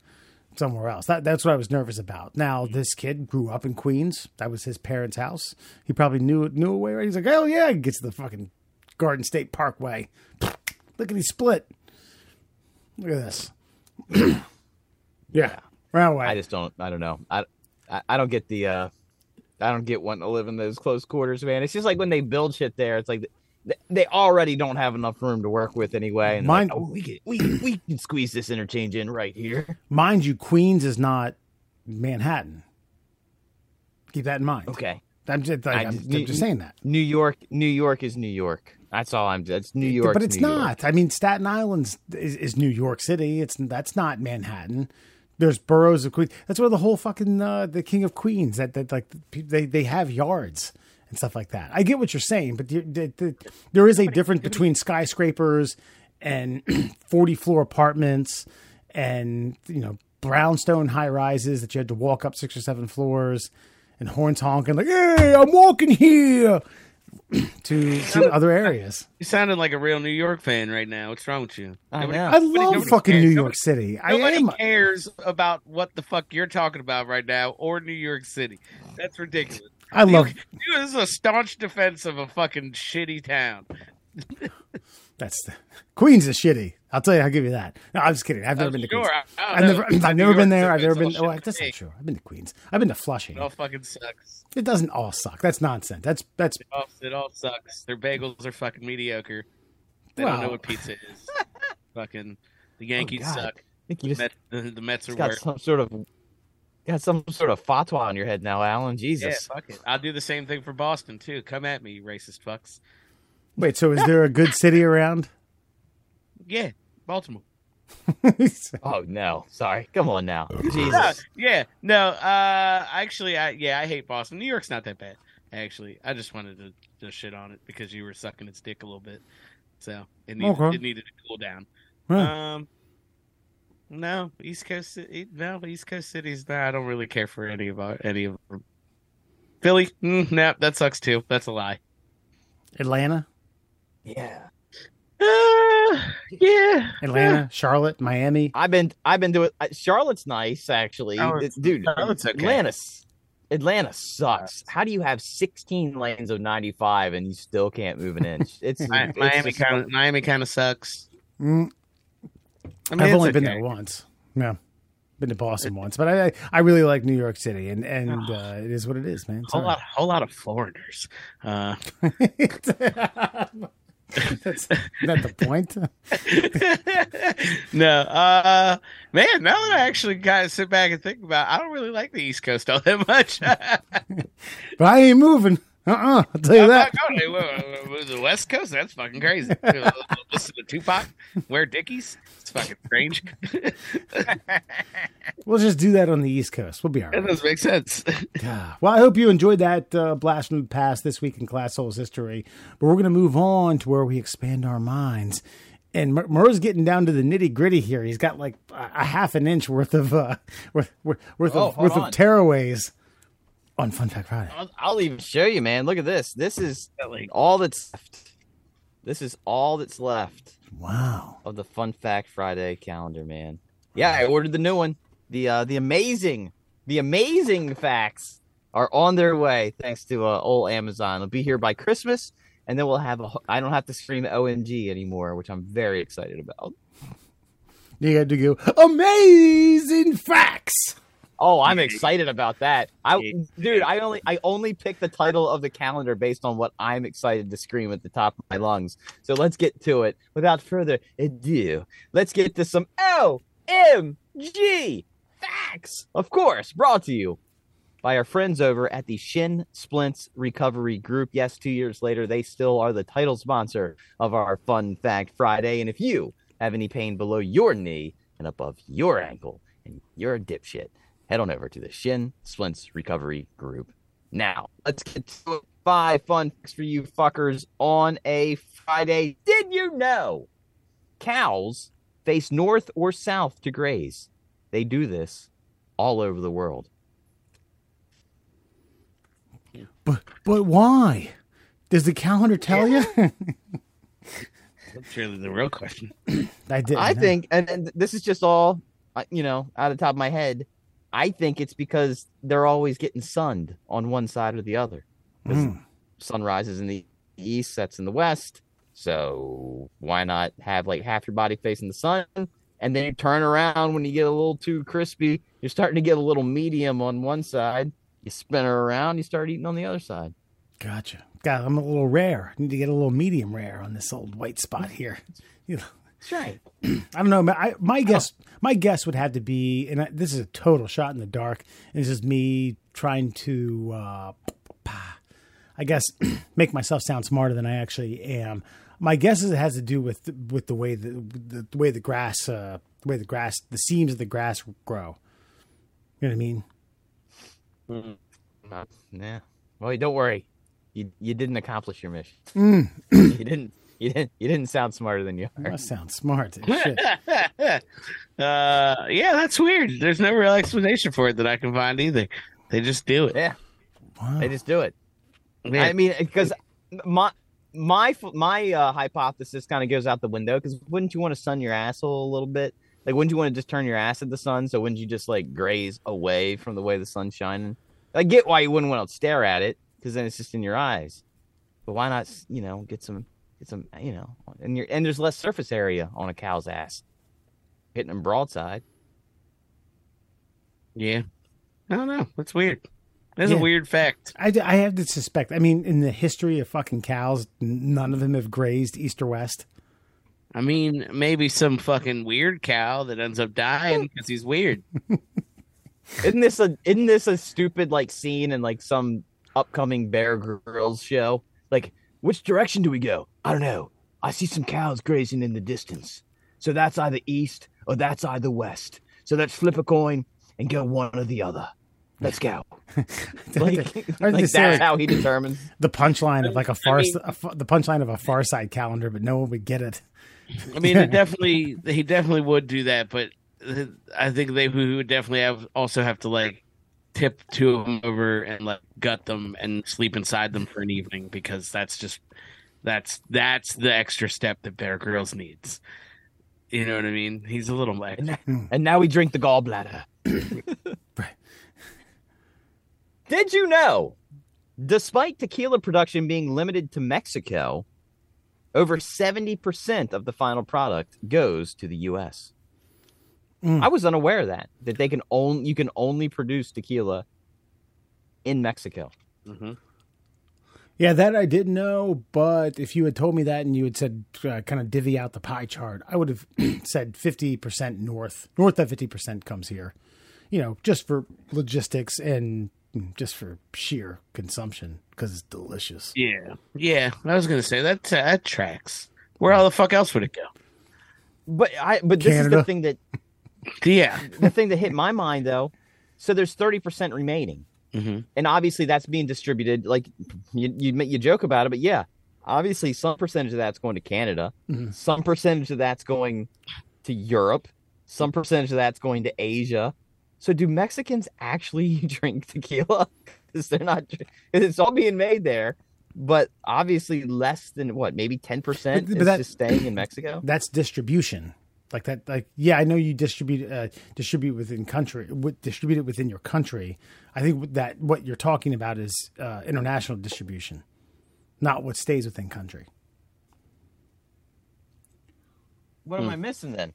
somewhere else. That, that's what I was nervous about. Now this kid grew up in Queens. That was his parents' house. He probably knew knew a way. Right? He's like, oh yeah, gets to the fucking Garden State Parkway. Look at he split. Look at this. yeah, right away. I just don't. I don't know. I I, I don't get the. uh I don't get wanting to live in those close quarters, man. It's just like when they build shit there. It's like they already don't have enough room to work with anyway. And they're like, oh, we can we we can squeeze this interchange in right here. Mind you, Queens is not Manhattan. Keep that in mind. Okay. I'm just, I I'm, just- I'm just saying that. New York, New York is New York. That's all I'm. That's New York, but it's not. I mean, Staten Island is, is New York City. It's that's not Manhattan. There's boroughs of Queens. That's where the whole fucking uh, the King of Queens that that like they they have yards and stuff like that. I get what you're saying, but you- the- the- there is a difference between skyscrapers and 40 floor apartments and you know brownstone high rises that you had to walk up six or seven floors and horns honking like, "Hey, I'm walking here." to to other areas. You sounded like a real New York fan right now. What's wrong with you? I Nobody- know. I nobody- love nobody fucking cares. New York City. I Nobody am. cares about what the fuck you're talking about right now or New York City. That's ridiculous. I love. You, you- this is a staunch defense of a fucking shitty town. That's the... Queens is shitty. I'll tell you. I'll give you that. No, I'm just kidding. I've never Oh, been to sure, Queens. I've never. I've never been there. I've never been. Oh, to that's not true. I've been to Queens. I've been to Flushing. It all fucking sucks. It doesn't all suck. That's nonsense. That's that's It all, it all sucks. Their bagels are fucking mediocre. They Well- don't know what pizza is. fucking the oh, Yankees God. suck. I think you The, just Met, the, the Mets are got worse. some sort of got some sort of fatwa on your head now, Alan. Yeah, Jesus. fuck it. I'll do the same thing for Boston too. Come at me, you racist fucks. wait. So is there a good city around? Yeah, Baltimore. Oh no, sorry. Come on now, No, Jesus. yeah, no. Uh, actually, I yeah, I hate Boston. New York's not that bad. Actually, I just wanted to, to shit on it because you were sucking its dick a little bit, so it needed Okay. it needed to cool down. Huh. Um, no, East Coast, no, East Coast cities. Nah, I don't really care for any of our, any of them. Philly, mm, nah, that sucks too. That's a lie. Atlanta, Yeah, yeah, Atlanta, Charlotte, Miami. I've been I've been doing. uh, Charlotte's nice actually, Oh, It- dude. Charlotte's okay. Atlanta, Atlanta sucks. How do you have 16 lanes of 95 and you still can't move an inch? It's, it's Miami kind of Miami kind of sucks. Mm, I mean, I've it's only been okay. there once. Yeah, been to Boston once, but I I really like New York City, and and uh, it is what it is, man. Whole lot, whole lot of foreigners. Uh, That's not the point. no, uh, man. Now that I actually kind of sit back and think about, it, I don't really like the East Coast all that much. But I ain't moving. Uh uh I'll tell you that. not going to uh, move the West Coast. That's fucking crazy. Listen to Tupac, wear Dickies. It's fucking strange. We'll just do that on the East Coast. We'll be all right. that right. doesn't make sense. Well, I hope you enjoyed that uh, blast from the past this week in Class Souls history. But we're going to move on to where we expand our minds. And Mur- Murr's getting down to the nitty gritty here. He's got like a a half an inch worth of uh, worth, worth, worth Oh, of hold worth on. of tearaways on Fun Fact Friday. I'll, I'll even show you, man. Look at this. This is all that's left. This is all that's left Wow. of the Fun Fact Friday calendar, man. Yeah, I ordered the new one. The uh, the amazing, the amazing facts are on their way thanks to uh, old Amazon. It'll be here by Christmas, and then we'll have a. I don't have to scream OMG anymore, which I'm very excited about. You got to go amazing facts. Oh, I'm excited about that. I dude, I only I only picked the title of the calendar based on what I'm excited to scream at the top of my lungs. So let's get to it. Without further ado, let's get to some OMG facts. Of course, brought to you by our friends over at the Shin Splints Recovery Group. Yes, 2 years later they still are the title sponsor of our Fun Fact Friday and if you have any pain below your knee and above your ankle and you're a dipshit, head on over to the Shin Splints Recovery Group. Now, let's get to it. five fun facts for you fuckers on a Friday. Did you know cows face north or south to graze? They do this all over the world. But but why? Does the calendar tell you? that's really the real question. I did. I think, and, and this is just all, uh, you know, out of the top of my head. I think it's because they're always getting sunned on one side or the other. Mm. sun rises in the east, sets in the west. So why not have like half your body facing the sun, and then you turn around when you get a little too crispy. You're starting to get a little medium on one side. You spin her around, you start eating on the other side. Gotcha. God, I'm a little rare. I need to get a little medium rare on this old white spot here. You know, That's right. I don't know. I, my guess, my guess would have to be, and I, this is a total shot in the dark. This is me trying to, uh, I guess, make myself sound smarter than I actually am. My guess is it has to do with with the way the the, the way the grass, uh, the way the grass, the seams of the grass grow. You know what I mean? Uh, yeah. Well, don't worry. You you didn't accomplish your mission. Mm. you didn't. You didn't. You didn't sound smarter than you are. That sounds smart. Shit. uh, yeah, that's weird. There's no real explanation for it that I can find either. They just do it. Yeah, Wow. they just do it. Yeah. I mean, because my my my uh, hypothesis kind of goes out the window. Because wouldn't you want to sun your asshole a little bit? Like, wouldn't you want to just turn your ass at the sun? So wouldn't you just like graze away from the way the sun's shining? I get why you wouldn't want to stare at it because then it's just in your eyes. But why not, you know, get some get a you know, and your and there's less surface area on a cow's ass hitting them broadside. yeah. I don't know. That's weird. That's Yeah. a weird fact. I, I have to suspect. I mean, in the history of fucking cows, none of them have grazed east or west. I mean, maybe some fucking weird cow that ends up dying because he's weird. Isn't this a isn't this a stupid like scene in like some upcoming Bear Grylls show? Like, which direction do we go? I don't know. I see some cows grazing in the distance. So that's either east or that's either west. So let's flip a coin and go one or the other. Let's go. like, I was like that's like, how he determines. the punchline of like a far mean- a the punchline of a Far Side calendar, but no one would get it. I mean, it definitely he definitely would do that, but I think they would definitely have also have to like tip two of them over and like gut them and sleep inside them for an evening because that's just that's that's the extra step that Bear Grylls needs. You know what I mean? He's a little like And now we drink the gallbladder. Did you know, despite tequila production being limited to Mexico, over 70% of the final product goes to the US. Mm. I was unaware of that, that they can only you can only produce tequila in Mexico. Mhm. Yeah, that I didn't know. But if you had told me that and you had said uh, kind of divvy out the pie chart, I would have said fifty percent north. North of fifty percent comes here. You know, just for logistics and just for sheer consumption because it's delicious. yeah, yeah. I was gonna say that that tracks. Where all the fuck else would it go? But I but this is the thing that Yeah, the thing that hit my mind though. So there's 30% remaining. hmm and obviously that's being distributed like you you you joke about it but yeah obviously some percentage of that's going to canada Mhm. some percentage of that's going to europe some percentage of that's going to asia so do mexicans actually drink tequila because they're not it's all being made there but obviously less than what maybe 10% But- but is that- just staying in mexico That's distribution. Like that. Like yeah, I know you distribute uh, distribute within country. With, distribute it within your country. I think that what you're talking about is uh, international distribution, not what stays within country. what am i missing then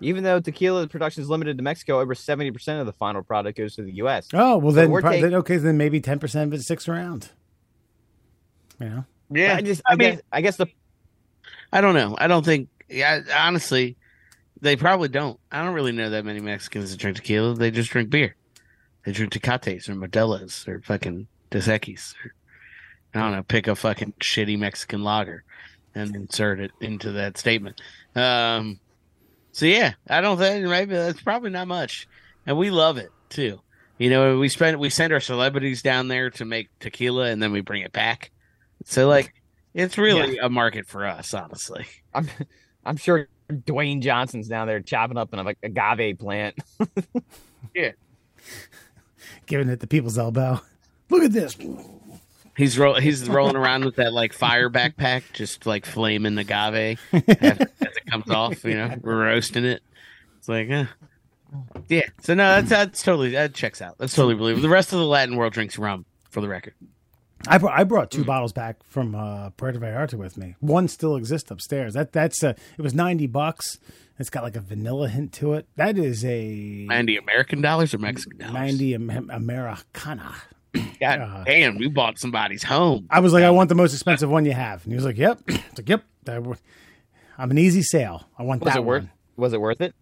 even though tequila production is limited to mexico over 70% of the final product goes to the us Oh well, So then, we're pro- take- then okay, then maybe ten percent of it sticks around. You know, yeah. I just, I, I mean- guess, I guess the I don't know. I don't think. Yeah, honestly, they probably don't. I don't really know that many Mexicans that drink tequila. They just drink beer. They drink Tecates or Modelo's or fucking Dos Equis. Or, I don't know. Pick a fucking shitty Mexican lager and insert it into that statement. Um, so yeah, I don't think maybe that's probably not much, and we love it too. You know, we spend we send our celebrities down there to make tequila, and then we bring it back. So like, it's really a market for us, honestly. I'm I'm sure Dwayne Johnson's down there chopping up an like agave plant. Yeah. Giving it the people's elbow. Look at this. He's roll he's rolling around with that like fire backpack, just like flaming agave as, as it comes off. You know, we're roasting it. It's like, eh. yeah. So no, that's that's totally that checks out. That's totally believable. The rest of the Latin world drinks rum, for the record. I brought I brought two bottles back from uh, Puerto Vallarta with me. One still exists upstairs. That that's uh, it was ninety bucks. It's got like a vanilla hint to it. That is a Ninety American dollars or Mexican dollars? ninety Am- Americana. God uh, damn, we bought somebody's home. I was like, I want the most expensive one you have, and he was like, Yep. It's like, Yep. That w- I'm an easy sale. I want Was that it worth? one. Was it worth it?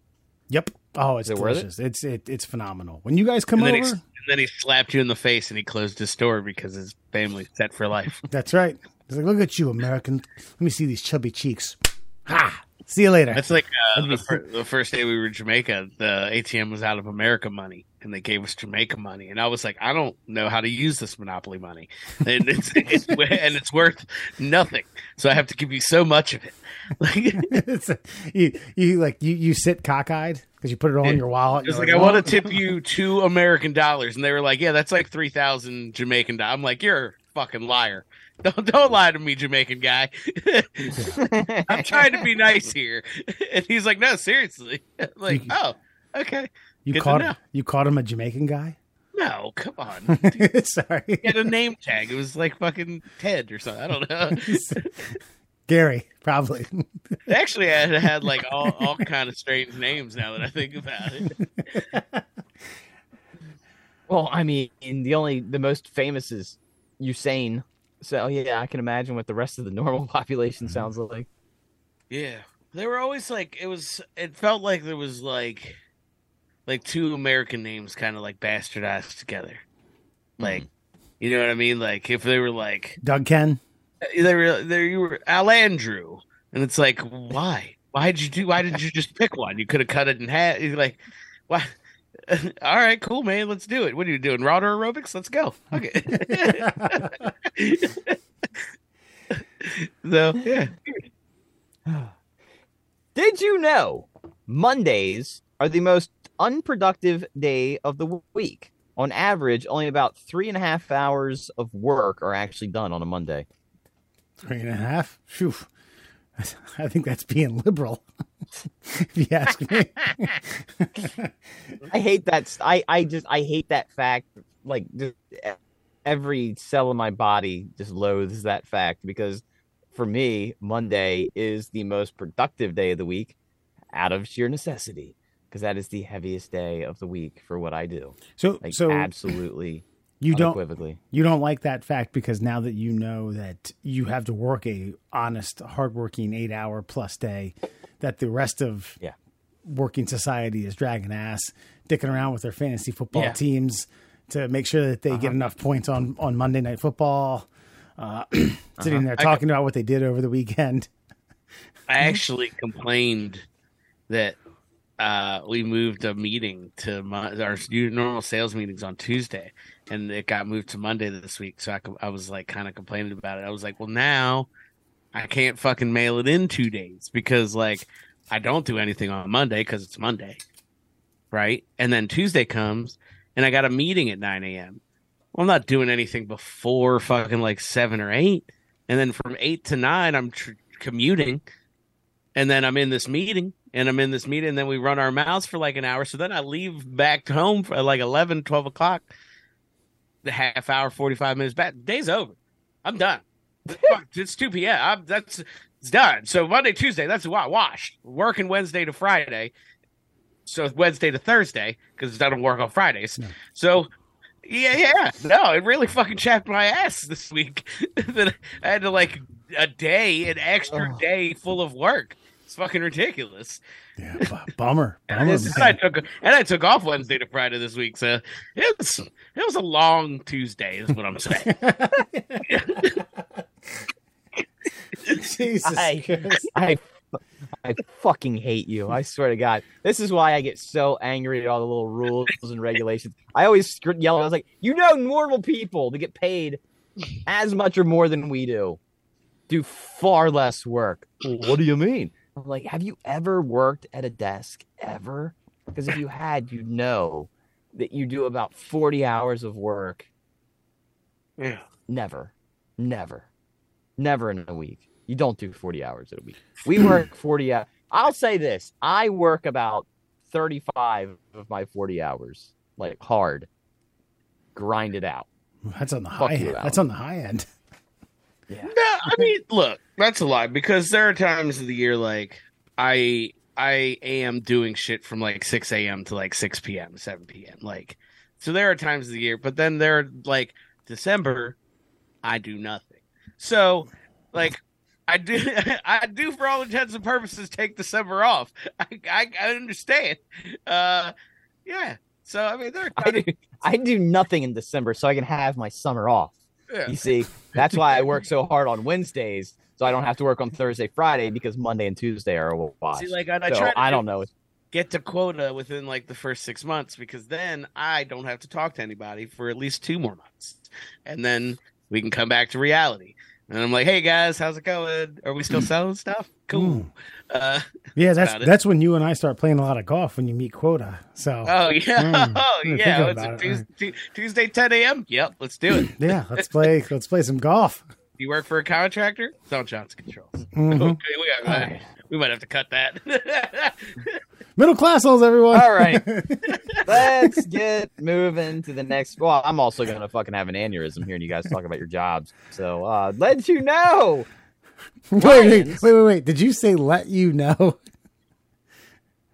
Yep. Oh, it's Is it worth it? It's it, it's phenomenal. When you guys come And over, he, and then he slapped you in the face and he closed his store because his family's set for life. that's right. He's like, look at you, American. Let me see these chubby cheeks. Ha! See you later. That's like uh, the, fir- the first day we were in Jamaica, the ATM was out of America money, and they gave us Jamaica money, and I was like, I don't know how to use this Monopoly money, and it's, it's and it's worth nothing, so I have to give you so much of it. Like, you, you like you, you sit cockeyed because you put it all in your wallet. it's You're like I want to tip you two American dollars, and they were like, Yeah, that's like three thousand Jamaican dollars. I'm like, You're a fucking liar. Don't don't lie to me, Jamaican guy. I'm trying to be nice here, and he's like, No, seriously. I'm like, oh, okay. you good caught know. you caught him a Jamaican guy. No, come on. Sorry, He had a name tag. It was like fucking Ted or something. I don't know. Gary probably. Actually, I had, had like all, all kind of strange names now that I think about it. Well, I mean, the only the most famous is Usain. So yeah, I can imagine what the rest of the normal population mm-hmm. sounds like. Yeah, they were always like it was. It felt like there was like like two American names kind of like bastardized together. Like, mm-hmm. you know what I mean? Like if they were like Doug Ken. Eh, they were they you were Al Andrew, and it's like why why did you do? Why did you just pick one? You could have cut it in half. You're like, why? All right, cool, man. Let's do it. What are you doing? Rotor aerobics? Let's go. Okay. so yeah, Did you know Mondays are the most unproductive day of the week? On average, only about three and a half hours of work are actually done on a Monday. Three and a half. Phew. I think that's being liberal. if you ask me. I hate that. I I just I hate that fact. Like every cell in my body just loathes that fact because for me, Monday is the most productive day of the week, out of sheer necessity, because that is the heaviest day of the week for what I do. So, Like so absolutely, you don't you don't like that fact because now that you know that you have to work a honest, hardworking eight hour plus day, that the rest of Yeah. working society is dragging ass, dicking around with their fantasy football Yeah. teams to make sure that they get enough points on on Monday Night Football. Uh, sitting there I talking about what they did over the weekend. I actually complained that uh, we moved a meeting to my, our normal sales meetings on Tuesday, and it got moved to Monday this week. So I, I was like kind of complaining about it. I was like, well, now I can't fucking mail it in two days because like I don't do anything on Monday because it's Monday, right? And then Tuesday comes, and I got a meeting at nine a.m. Well, I'm not doing anything before fucking like seven or eight, and then from eight to nine, I'm tr- commuting and then I'm in this meeting, and I'm in this meeting, and then we run our mouths for like an hour. So then I leave back home for like 11, 12 o'clock. The half hour, 45 minutes back. Day's over. I'm done. Fuck, it's 2 p.m. I'm, that's it's done. So Monday, Tuesday, that's wa- washed. Working Wednesday to Friday. So Wednesday to Thursday because I don't work on Fridays. So yeah, yeah. No, it really fucking chapped my ass this week. that I had to like a day, an extra Oh. day full of work. It's fucking ridiculous. Yeah, bu- bummer, bummer. And I took and I took off Wednesday to Friday this week, so it was it was a long Tuesday, is what I'm saying. Jesus I- Christ. I I fucking hate you. I swear to God. This is why I get so angry at all the little rules and regulations. I always scr- yell. I was like, you know, normal people to get paid as much or more than we do do far less work. What do you mean? Like, have you ever worked at a desk ever? Because if you had, you'd know that you do about 40 hours of work Yeah. Never, never, never in a week. You don't do 40 hours in a week. We work 40 hours. I'll say this I work about 35 of my 40 hours, like hard, grind it out. That's on the Fuck high end. That's on the high end. Yeah. No, I mean, look, that's a lie because there are times of the year like I I am doing shit from like six a.m. to like six p.m., seven p.m. Like, so there are times of the year, but then there are like December, I do nothing. So, like, I do I do for all intents and purposes take December off. I I, I understand. Uh, yeah. So I mean, there I do, I do nothing in December so I can have my summer off. Yeah. You see, that's why I work so hard on Wednesdays so I don't have to work on Thursday, Friday because Monday and Tuesday are a wash. See, like, I, I so try I do- don't know. get to quota within like the first six months because then I don't have to talk to anybody for at least two more months. And then we can come back to reality. And I'm like, hey guys, how's it going? Are we still selling stuff? Hmm. Cool. Uh, Yeah, that's about that's when you and I start playing a lot of golf when you meet quota. So oh, yeah. Mm, oh, yeah. It's a it. Tuesday, Tuesday, 10 a.m. Yep, let's do it. yeah, let's play let's play some golf. You work for a contractor? Don't Johnson Controls. Mhm. Okay, we, got, we might have to cut that. Middle class holes, everyone. All right. Let's get moving to the next. Well, I'm also gonna fucking have an aneurysm hearing you guys talk about your jobs. So uh let you know. wait, wait, wait, wait, wait. Did you say let you know?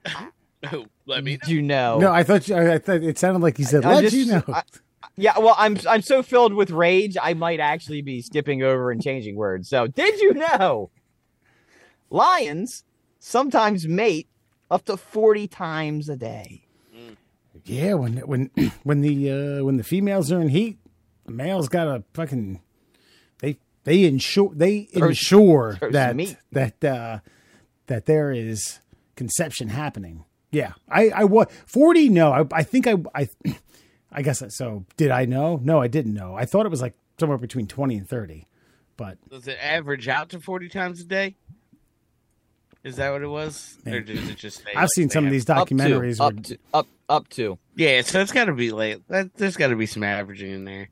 oh, let me Did you know? No, I thought you, I thought it sounded like you said I let just- you know. I- Yeah, well, I'm I'm so filled with rage, I might actually be skipping over and changing words. So, did you know lions sometimes mate up to 40 times a day? yeah, when when when the uh, when the females are in heat, the males got to fucking they they ensure they ensure throw that meat. that uh, that there is conception happening. Yeah, I I was forty. No, I I think I I I guess so. Did I know? No, I didn't know. I thought it was like somewhere between twenty and thirty, but Does it average out to 40 times a day? Is that what it was? Or does it just say, I've like, seen they some of have- these Up to, documentaries. where, up to up up to. Yeah, so it's got to be like that, there's got to be some averaging in there.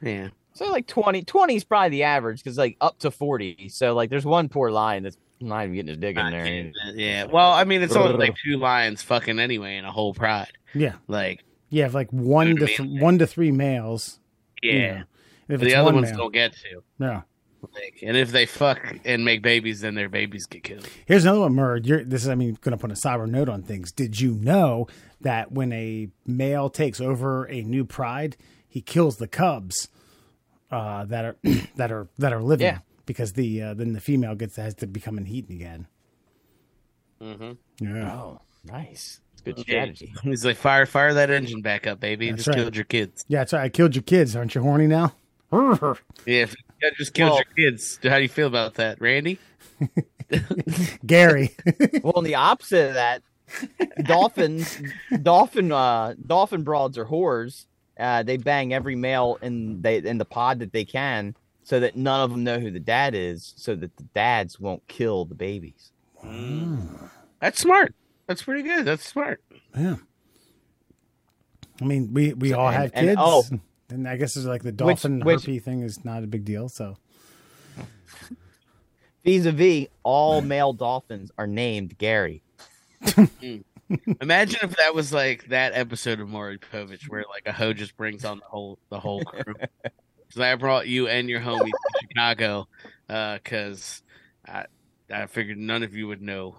Yeah. So like 20, 20 is probably the average because like up to forty. So like there's one poor lion that's not even getting his dick in there. Yeah. Well, I mean, it's only like two lions fucking anyway in a whole pride. yeah, Like, you have like one to th- one to three males. yeah. you know. If the other one ones male, don't get to. no. Like, and if they fuck and make babies, then their babies get killed. Here's another one, Murd. You're, this is, I mean, going to put a sour note on things. Did you know that when a male takes over a new pride, he kills the cubs uh, that are that are that are living Yeah. because the uh, then the female gets has to become an heat again. Mm-hmm. Yeah, Oh, nice. It's good strategy. He's like, fire, fire that engine back up, baby. That's just right. killed your kids. yeah. That's right. I killed your kids. Aren't you horny now? Yeah, if you just killed Well- your kids. How do you feel about that, Randy? Gary. well, on the opposite of that, dolphins, dolphin, uh, dolphin broads are whores. Uh, they bang every male in they in the pod that they can, so that none of them know who the dad is, so that the dads won't kill the babies. That's smart. That's pretty good. That's smart. yeah. I mean, we we all and- have and- kids. oh. and I guess it's like the dolphin which- herpy thing is not a big deal. So Vis-a-vis, all male dolphins are named Gary. Imagine if that was like that episode of Maury Povich where like a hoe just brings on the whole the whole crew. so I brought you and your homies to Chicago uh, because I I figured none of you would know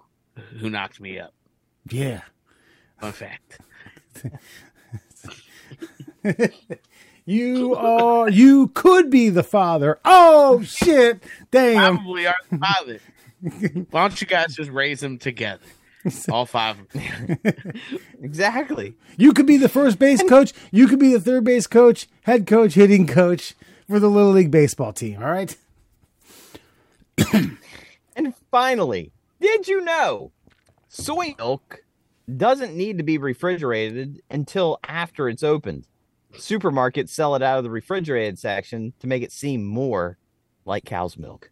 who knocked me up. yeah. Fun fact. You are. You could be the father. Oh shit! Damn. Probably our father. Why don't you guys just raise them together? All five. Exactly. You could be the first base coach. You could be the third base coach, head coach, hitting coach for the little league baseball team. All right. And finally, did you know soy milk doesn't need to be refrigerated until after it's opened? Supermarkets sell it out of the refrigerated section to make it seem more like cow's milk.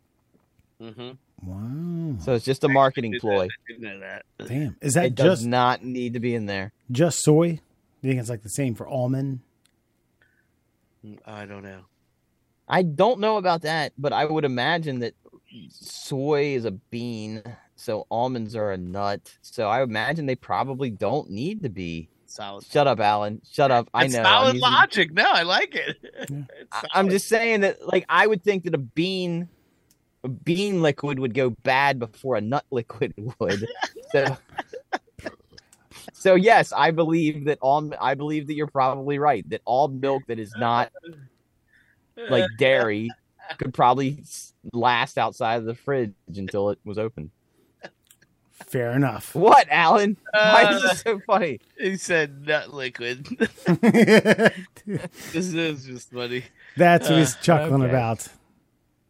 Mm-hmm. Wow. So it's just a marketing ploy. I didn't know that. Damn. Is that It does just not need to be in there. just soy? You think it's like the same for almond? I don't know. I don't know about that, but I would imagine that soy is a bean, so almonds are a nut. So I imagine they probably don't need to be. Solid. Shut up, Alan. Shut up. I It's know. I'm solid using- logic. No, I like it. It's I- solid. I'm just saying that, like, I would think that a bean, a bean liquid would go bad before a nut liquid would. so, so yes, I believe that all. I believe that you're probably right. That all milk that is not like dairy could probably last outside of the fridge until it was open. Fair enough. What, Alan? Why is Uh, this so funny? He said nut liquid. this is just funny. That's what he's Uh, chuckling okay. about.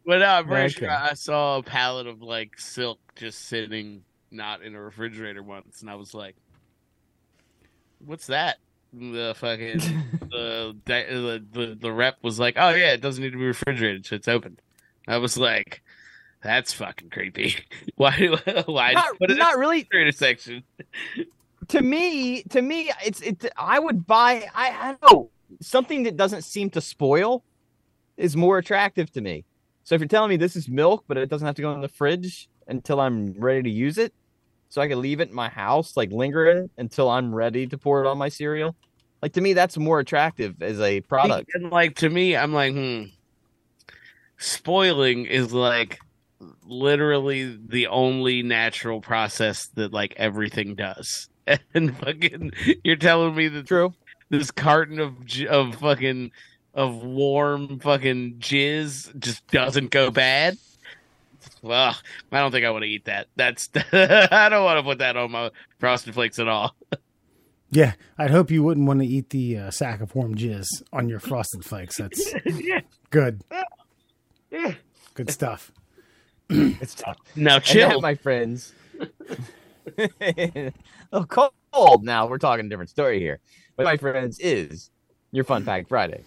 But no, I'm pretty sure I saw a pallet of like silk just sitting not in a refrigerator once, and I was like, "What's that?" The fucking the, the the the rep was like, "Oh yeah, it doesn't need to be refrigerated, so it's open." I was like, "That's fucking creepy. why do why Not, put it not in really. refrigerator section?" to me, to me, it's it. I would buy. I, I don't know something that doesn't seem to spoil is more attractive to me. So if you're telling me this is milk, but it doesn't have to go in the fridge until I'm ready to use it, so I can leave it in my house, like lingering until I'm ready to pour it on my cereal. Like to me, that's more attractive as a product. And like to me, I'm like, hmm. Spoiling is like literally the only natural process that like everything does. And fucking, you're telling me that True. this carton of of fucking of warm fucking jizz just doesn't go bad. Well, I don't think I want to eat that. That's I don't want to put that on my frosted flakes at all. Yeah, I'd hope you wouldn't want to eat the uh, sack of warm jizz on your frosted flakes. That's good. Good stuff. It's tough. Now chill. that, my friends, oh, cold. Now we're talking a different story here. But my friends is your Fun Fact Friday.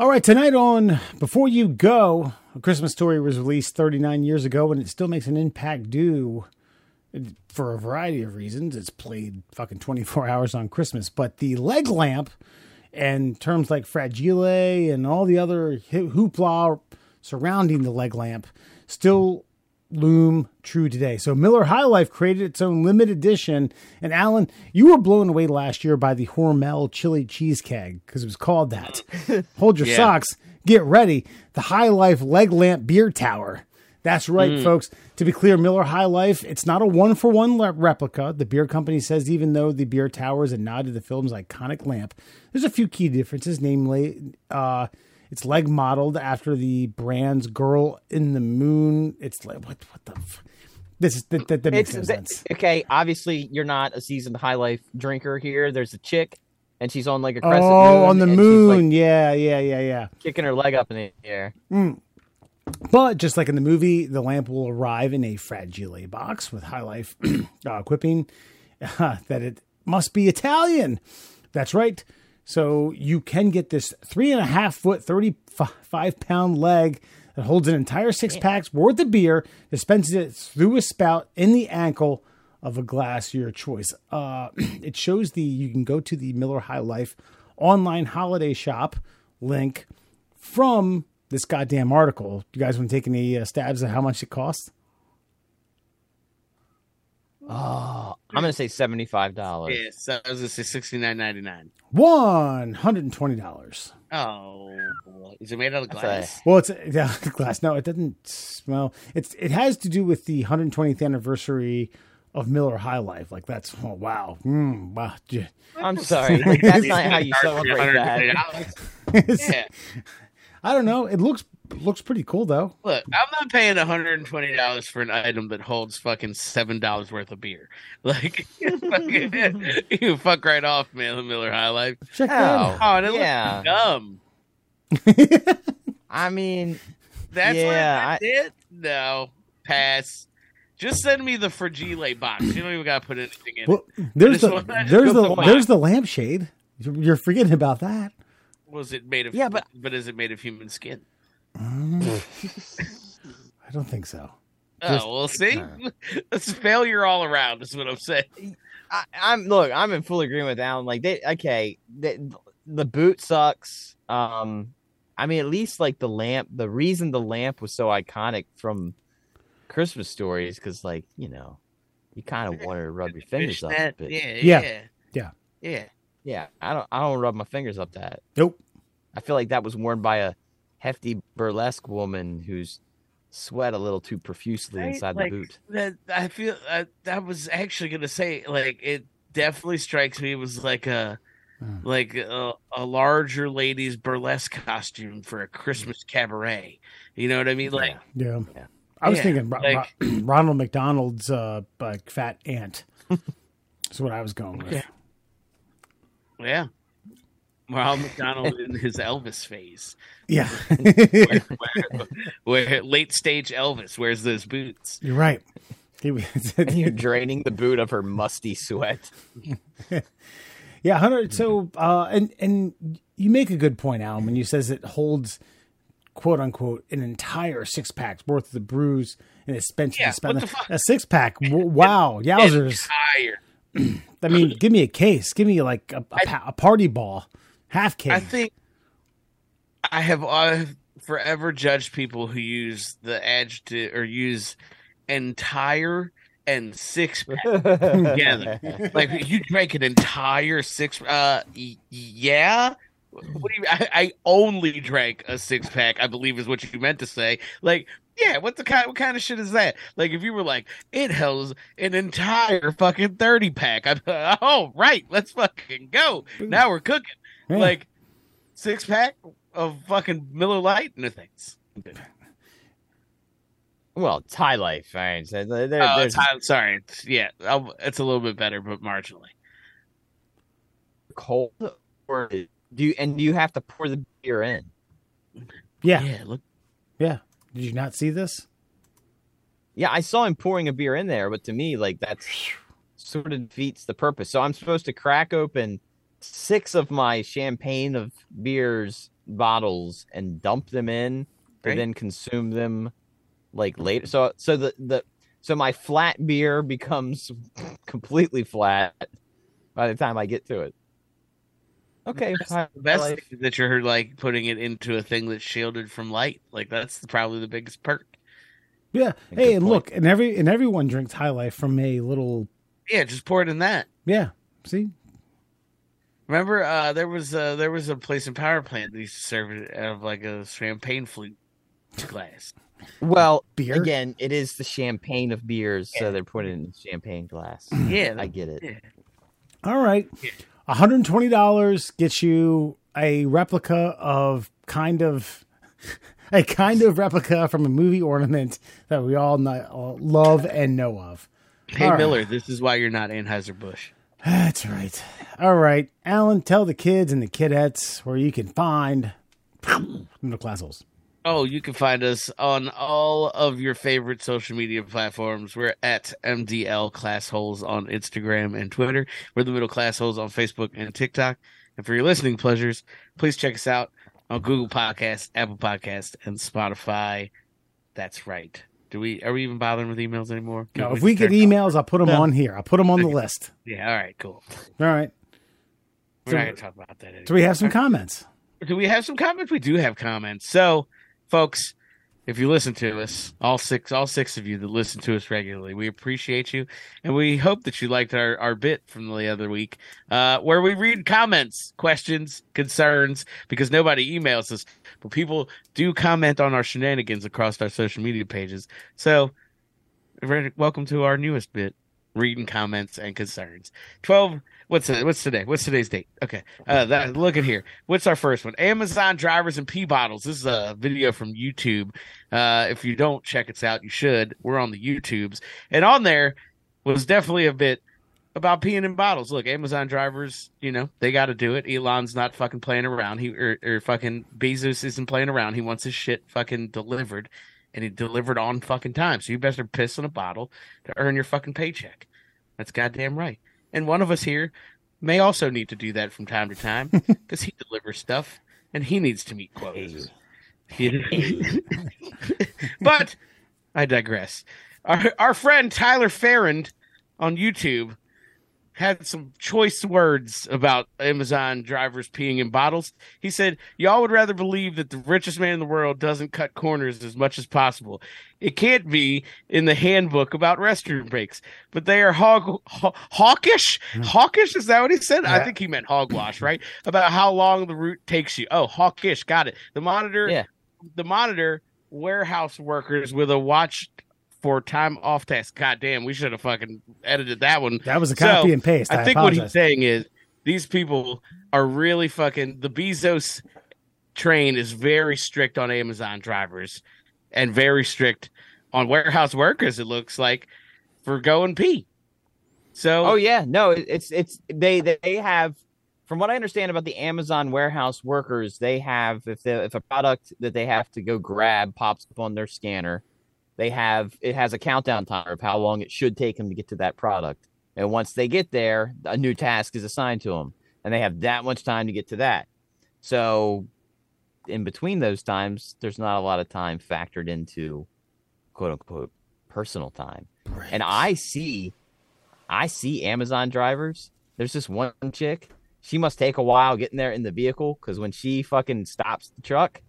All right, tonight on Before You Go, A Christmas Story was released 39 years ago and it still makes an impact due for a variety of reasons. It's played fucking 24 hours on Christmas, but the leg lamp and terms like fragile and all the other hoopla surrounding the leg lamp still loom true today. So Miller High Life created its own limited edition. And Alan, you were blown away last year by the Hormel chili cheese keg because it was called that. Hold your Yeah. socks. Get ready. The High Life leg lamp beer tower. That's right, folks. To be clear, Miller High Life, it's not a one for one replica. The beer company says even though the beer tower is a nod to the film's iconic lamp, there's a few key differences, namely, uh, it's leg modeled after the brand's Girl in the Moon. It's like what? What the? F- this is that, that, that makes no sense. okay. Obviously, you're not a seasoned High Life drinker here. There's a chick, and she's on like a crescent Oh, on the moon. like, yeah, yeah, yeah, yeah. kicking her leg up in the air. But just like in the movie, the lamp will arrive in a fragile box with high life uh, quipping uh, that it must be Italian. That's right. So you can get this three and a half foot, 35 pound leg that holds an entire six packs worth of beer, dispenses it through a spout in the ankle of a glass your choice. Uh, it shows the, you can go to the Miller High Life online holiday shop link from this goddamn article. You guys want to take any uh, stabs at how much it costs? Oh, I'm gonna say seventy five dollars. Yeah, so I was gonna say sixty nine ninety nine. One hundred and twenty dollars. Oh, boy. is it made out of That's glass? Well, it's yeah, glass. No, it doesn't. Well, it's it has to do with the 120th anniversary of Miller High Life. Like that's oh wow, mm, wow. I'm sorry, like, that's not how you celebrate that. Yeah. I don't know. It looks looks pretty cool though. Look, I'm not paying $120 for an item that holds fucking seven dollars worth of beer. Like, fucking, you fuck right off, man. The Miller High Life. Check oh, that Oh, out. Oh, and it yeah. looks dumb. I mean, That's Yeah, what I- that's it. No, pass. Just send me the fragile box. You don't even gotta put anything in. Well, it. there's the one- there's the Come on. there's the lampshade. You're you're forgetting about that. Was it made of? Yeah, but- but is it made of human skin? I don't think so. Oh, Just- well, see, that's failure all around. Is what I'm saying. I, I'm look. I'm in full agreement with Alan. Like they, okay, the, the boot sucks. Um, I mean, at least like the lamp. The reason the lamp was so iconic from Christmas stories, because like you know, you kind of wanted to rub your fingers up. Fishnet, But yeah, Yeah. yeah, Yeah. yeah. yeah, I don't. I don't rub my fingers up that. Nope. I feel like that was worn by a hefty burlesque woman who's sweat a little too profusely Right? inside Like, the boot. That I feel uh, that was actually gonna say like it definitely strikes me it was like a Hmm. like a, a larger lady's burlesque costume for a Christmas cabaret. You know what I mean? Like Yeah. Yeah. I was Yeah, thinking like- Ronald McDonald's uh, like fat aunt. That's what I was going with. Yeah. yeah. Ronald McDonald in his Elvis phase, Yeah. where, where, where late stage Elvis wears those boots. You're right. And you're draining the boot of her musty sweat. yeah, hundred. So, uh, and and you make a good point, Alan, when you says it holds quote unquote an entire six packs worth of the brews and it's spent Yeah, spent what the fuck? a six pack. W- Wow, yowzers! Entire. I mean, give me a case. Give me like a, a, pa- a party ball, half case. I think I have I've forever judged people who use the adjective or use entire and six pack together. like you drank an entire six. Uh, y- yeah. What do you? I, I only drank a six pack. I believe is what you meant to say. Like, yeah. What the kind? What kind of shit is that? Like, if you were like, it holds an entire fucking thirty pack. I'm oh right, let's fucking go. Now we're cooking. Yeah. Like six pack of fucking Miller Lite and things. Well, it's high life, right? So there, there- Oh, there's it's, I'm sorry. It's, yeah, I'll, it's a little bit better, but marginally. cold or do you and do you have to pour the beer in? yeah, Yeah, look. yeah. Did you not see this? Yeah, I saw him pouring a beer in there, but to me, like that's sort of defeats the purpose. So I'm supposed to crack open six of my champagne of beers bottles and dump them in, Right. and then consume them like later. So so the the so my flat beer becomes completely flat by the time I get to it. Okay, hi- The best life. thing that you're like putting it into a thing that's shielded from light. Like that's probably the biggest perk. Yeah. Good Hey, and point. look, and every and everyone drinks High Life from a little. Yeah, just pour it in that. Yeah. See. Remember, uh, there was uh, there was a place in Power Plant that used to serve it out of like a champagne flute glass. Well, Beer? again, it is the champagne of beers, so they're putting it in champagne glass. Yeah, I get it. yeah. All right. Yeah. $120 gets you a replica of kind of a kind of replica from a movie ornament that we all know, love and know of. Hey All right. Miller, this is why you're not Anheuser Busch. That's right. All right. Alan, tell the kids and the kidettes where you can find middle class holes. Oh, you can find us on all of your favorite social media platforms. We're at MDL Class Holes on Instagram and Twitter. We're the Middle Class Holes on Facebook and TikTok. And for your listening pleasures, please check us out on Google Podcasts, Apple Podcasts, and Spotify. That's right. Do we are we even bothering with emails anymore? Can No, if we get turn it off? emails, I'll put them No. on here. I'll put them on the list. yeah, all right, cool. All right. We're So- not gonna talk about that. Anymore. Do we have some comments? Do we have some comments? We do have comments. So, folks, if you listen to us, all six, all six of you that listen to us regularly, we appreciate you, and we hope that you liked our our bit from the other week, uh, where we read comments, questions, concerns, because nobody emails us, but people do comment on our shenanigans across our social media pages. So, welcome to our newest bit, reading comments and concerns. Twelve. What's it, what's today? What's today's date? Okay. Uh, that, look at here. What's our first one? Amazon drivers and pee bottles. This is a video from YouTube. Uh, if you don't check us out, you should. We're on the YouTubes, and on there was definitely a bit about peeing in bottles. Look, Amazon drivers, you know, they got to do it. Elon's not fucking playing around. He or, or fucking Bezos isn't playing around. He wants his shit fucking delivered, and he delivered on fucking time. So you better piss in a bottle to earn your fucking paycheck. That's goddamn right. And one of us here may also need to do that from time to time because he delivers stuff and he needs to meet quotas. but I digress. Our, our friend Tyler Farrand on YouTube had some choice words about Amazon drivers peeing in bottles. He said, Y'all would rather believe that the richest man in the world doesn't cut corners as much as possible. It can't be in the handbook about restroom breaks, but they are hog, haw- hawkish. Hmm. Hawkish? Is that what he said? I think he meant hogwash, right? About how long the route takes you. Oh, hawkish. Got it. The monitor, Yeah. the monitor warehouse workers with a watch for time off task. God damn, we should have fucking edited that one. That was a copy So, and paste. I, I think what he's saying is these people are really fucking the Bezos train is very strict on Amazon drivers and very strict on warehouse workers, it looks like, for going pee. So Oh yeah, no, it's it's they they have from what I understand about the Amazon warehouse workers, they have if the if a product that they have to go grab pops up on their scanner, they have it has a countdown timer of how long it should take them to get to that product. And once they get there, a new task is assigned to them, and they have that much time to get to that. So, in between those times, there's not a lot of time factored into quote unquote personal time. And I see, I see Amazon drivers. There's this one chick. She must take a while getting there in the vehicle because when she fucking stops the truck,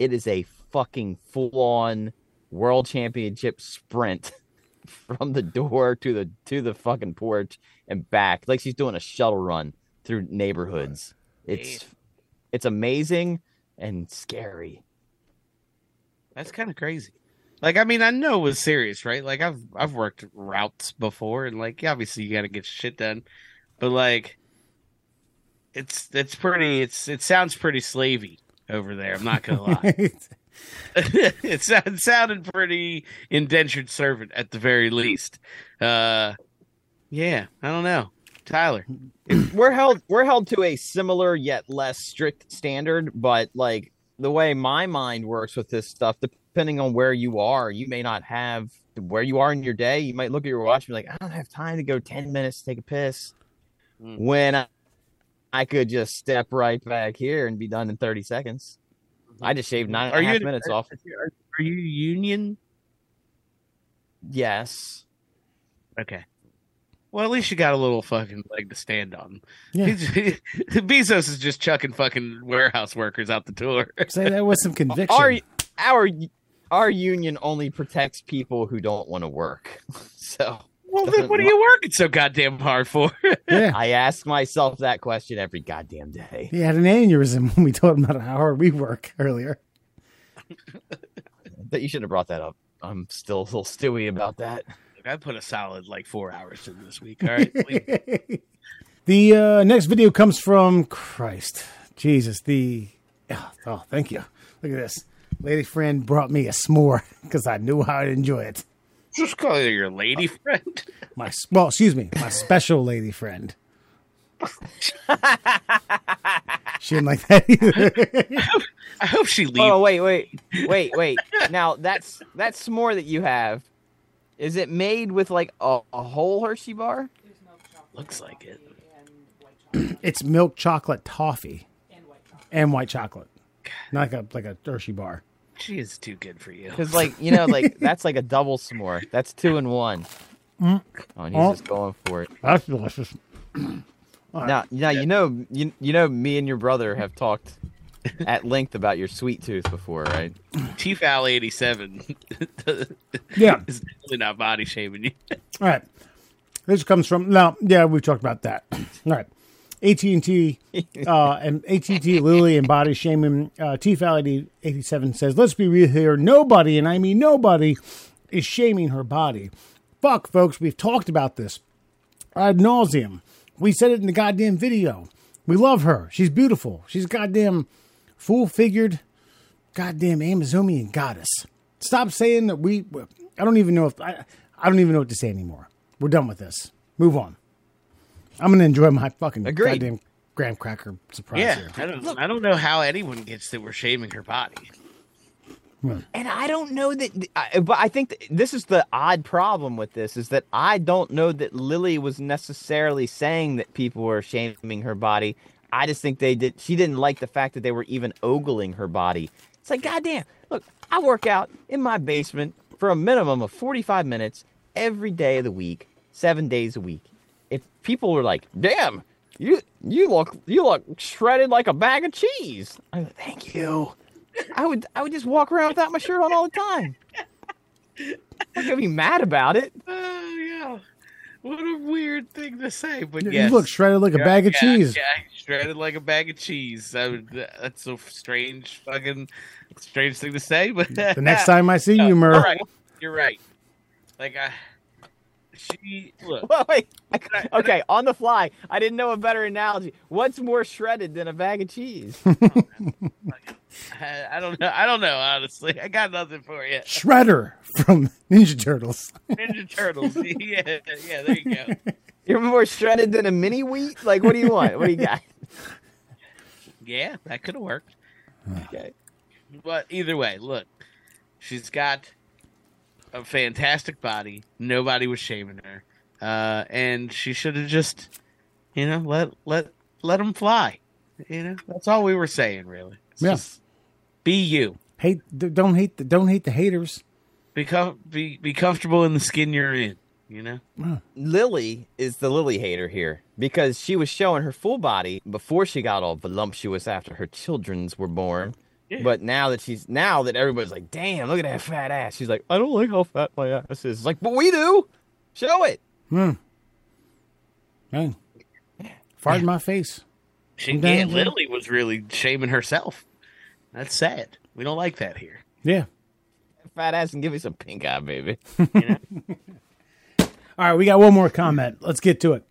it is a fucking full on world championship sprint from the door to the to the fucking porch and back. Like she's doing a shuttle run through neighborhoods. It's it's amazing and scary. That's kind of crazy. Like, I mean, I know it was serious, right? Like, I've I've worked routes before, and like, obviously, you got to get shit done, but like, it's it's pretty. It's it sounds pretty slavey over there. I'm not gonna lie. it, sound- it sounded pretty indentured servant at the very least. Uh, yeah, I don't know, Tyler. we're held we're held to a similar yet less strict standard but like the way my mind works with this stuff depending on where you are you may not have where you are in your day. You might look at your watch and be like, I don't have time to go 10 minutes to take a piss. Mm. When I, I could just step right back here and be done in 30 seconds. I just shaved nine and a half minutes off. Are, are you union? Yes. Okay. Well, at least you got a little fucking leg to stand on. Yeah. He's- Bezos is just chucking fucking warehouse workers out the door. Say that with some conviction. Our, our, our union only protects people who don't want to work. So Well, then what are you working so goddamn hard for? yeah. I ask myself that question every goddamn day. He had an aneurysm when we told him about how hard we work earlier. that you should have brought that up. I'm still a little stewy about that. I put a solid like four hours in this week. All right. The uh, next video comes from Christ, Jesus. The oh, oh, thank you. Look at this. Lady friend brought me a s'more because I knew how I'd enjoy it. Just call her your lady uh, friend. My well, excuse me, my special lady friend. she didn't like that either. I hope she oh, leaves. Oh wait, wait, wait, wait. now that's that s'more that you have. Is it made with like a, a whole Hershey bar? Looks like it. it's milk chocolate toffee and white chocolate, not like a like a Hershey bar. She is too good for you. Because like you know, like that's like a double s'more. That's two and one. Mm. Oh, and he's Oh. just going for it. That's delicious. Now, now you know, you, you know, me and your brother have talked at length about your sweet tooth before, right? T-Foul 87 Yeah. is definitely not body shaming you. All right. This comes from now. Yeah, we've talked about that. All right. AT and T uh, and AT and T Lily and body shaming. Uh, T eighty seven says, "Let's be real here. Nobody, and I mean nobody, is shaming her body. Fuck, folks. We've talked about this ad nauseum. We said it in the goddamn video. We love her. She's beautiful. She's goddamn full figured, goddamn Amazonian goddess. Stop saying that we. I don't even know if I. I don't even know what to say anymore. We're done with this. Move on. I'm gonna enjoy my fucking Agreed. goddamn graham cracker surprise Yeah, here. I don't. I don't know how anyone gets that we're shaming her body. And I don't know that, I- but I think th- this is the odd problem with this is that I don't know that Lily was necessarily saying that people were shaming her body. I just think they did. She didn't like the fact that they were even ogling her body. It's like, goddamn, look, I work out in my basement for a minimum of 45 minutes every day of the week, seven days a week. If people were like, damn, you you look you look shredded like a bag of cheese. Like, thank you. I would I would just walk around without my shirt on all the time. I'm gonna be mad about it. Oh yeah, what a weird thing to say, but You yes. look shredded like a bag of yeah, cheese. Yeah, shredded like a bag of cheese. Would, that's a strange, fucking strange thing to say. But The next time I see No, you, right. You're right. Like I, she look. Well, wait. I- okay, on the fly. I didn't know a better analogy. What's more shredded than a bag of cheese? Oh, I, I don't know. I don't know. Honestly, I got nothing for you. Shredder from Ninja Turtles. Ninja Turtles. yeah, yeah. There you go. You're more shredded than a mini wheat? Like, what do you want? What do you got? Yeah, that could have worked. Okay. But either way, look, she's got a fantastic body. Nobody was shaming her, uh, and she should have just, you know, let let let them fly. You know, that's all we were saying, really. It's Yeah. be you. Hate, don't hate, the, don't hate the haters. Be, com- be be comfortable in the skin you're in. You know. Lily is the Lily hater here because she was showing her full body before she got all voluptuous after her childrens were born. Yeah. But now that she's now that everybody's like, damn, look at that fat ass. She's like, I don't like how fat my ass is. It's like, but we do. Show it. Hmm. Man, fart in my face. She, I'm yeah, down. Lily was really shaming herself. That's sad. We don't like that here. Yeah. Fat ass and give me some pink eye, baby. All right, we got one more comment. Let's get to it.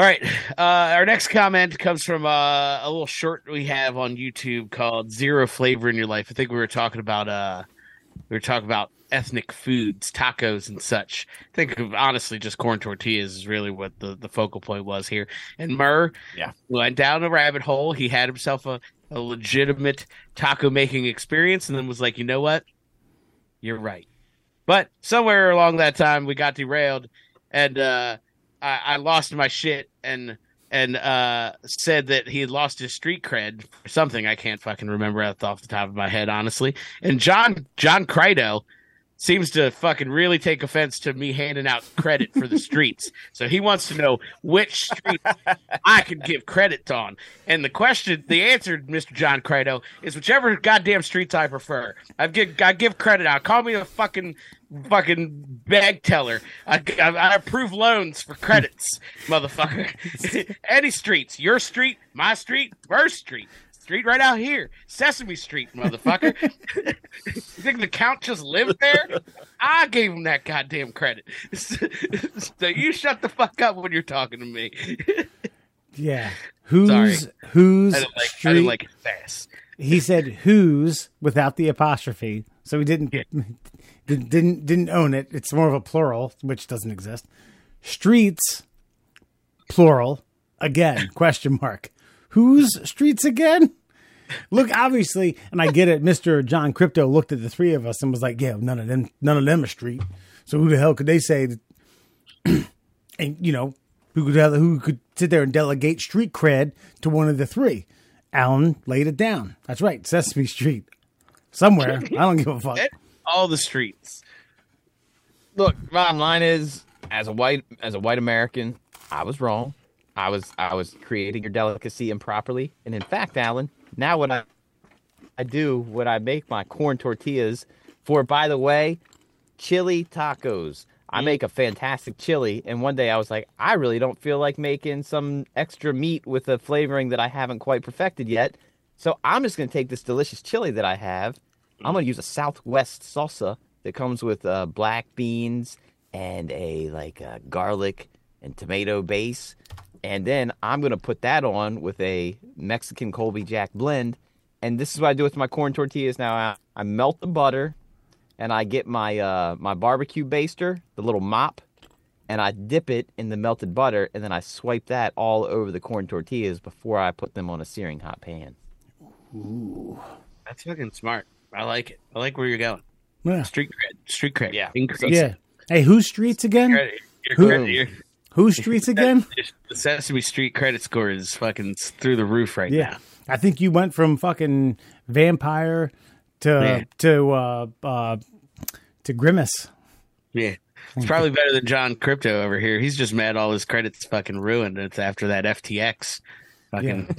All right. Uh, our next comment comes from uh, a little short we have on YouTube called Zero Flavor in Your Life. I think we were talking about uh, we were talking about ethnic foods, tacos and such. I think honestly just corn tortillas is really what the, the focal point was here. And Murr Yeah. went down a rabbit hole. He had himself a, a legitimate taco making experience and then was like, you know what? You're right. But somewhere along that time, we got derailed, and uh, I, I lost my shit and and uh, said that he had lost his street cred for something I can't fucking remember off the top of my head, honestly. And John John Crypto seems to fucking really take offense to me handing out credit for the streets. So he wants to know which street I can give credit on. And the question, the answer, Mr. John Crypto, is whichever goddamn streets I prefer. I give I give credit out. Call me a fucking fucking bag teller. I, I, I approve loans for credits, motherfucker. Any streets, your street, my street, First Street. Street right out here, Sesame Street, motherfucker. you think the count just lived there? I gave him that goddamn credit. so you shut the fuck up when you're talking to me. Yeah. Who's Sorry. who's I like, street? I didn't like it fast. he said who's without the apostrophe, so he didn't Yeah. didn't, didn't didn't own it. It's more of a plural, which doesn't exist. Streets, plural, again? question mark. Whose streets again? Look, obviously, and I get it. Mister John Crypto looked at the three of us and was like, "Yeah, none of them, none of them are street. So who the hell could they say?" That, and you know, who could who could sit there and delegate street cred to one of the three? Alan laid it down. That's right, Sesame Street, somewhere. I don't give a fuck. All the streets. Look, bottom line is, as a white as a white American, I was wrong. I was I was creating your delicacy improperly, and in fact, Alan, now when I I do when I make my corn tortillas for, by the way, chili tacos. I make a fantastic chili, and one day I was like, I really don't feel like making some extra meat with a flavoring that I haven't quite perfected yet. So I'm just gonna take this delicious chili that I have. I'm gonna use a Southwest salsa that comes with uh, black beans and a like uh, garlic and tomato base, and then I'm gonna put that on with a Mexican Colby Jack blend. And this is what I do with my corn tortillas now. I, I melt the butter, and I get my uh, my barbecue baster, the little mop, and I dip it in the melted butter, and then I swipe that all over the corn tortillas before I put them on a searing hot pan. Ooh, that's fucking smart. I like it. I like where you're going. Yeah. Street cred. Street cred. Yeah. Increase yeah. Hey, whose streets again? Credit. Your Who- your- Whose streets again? the Sesame Street credit score is fucking through the roof right Yeah. now. I think you went from fucking vampire to Yeah. to uh uh to grimace. Yeah. It's probably better than John Crypto over here. He's just mad all his credits fucking ruined. It's after that FTX. Fucking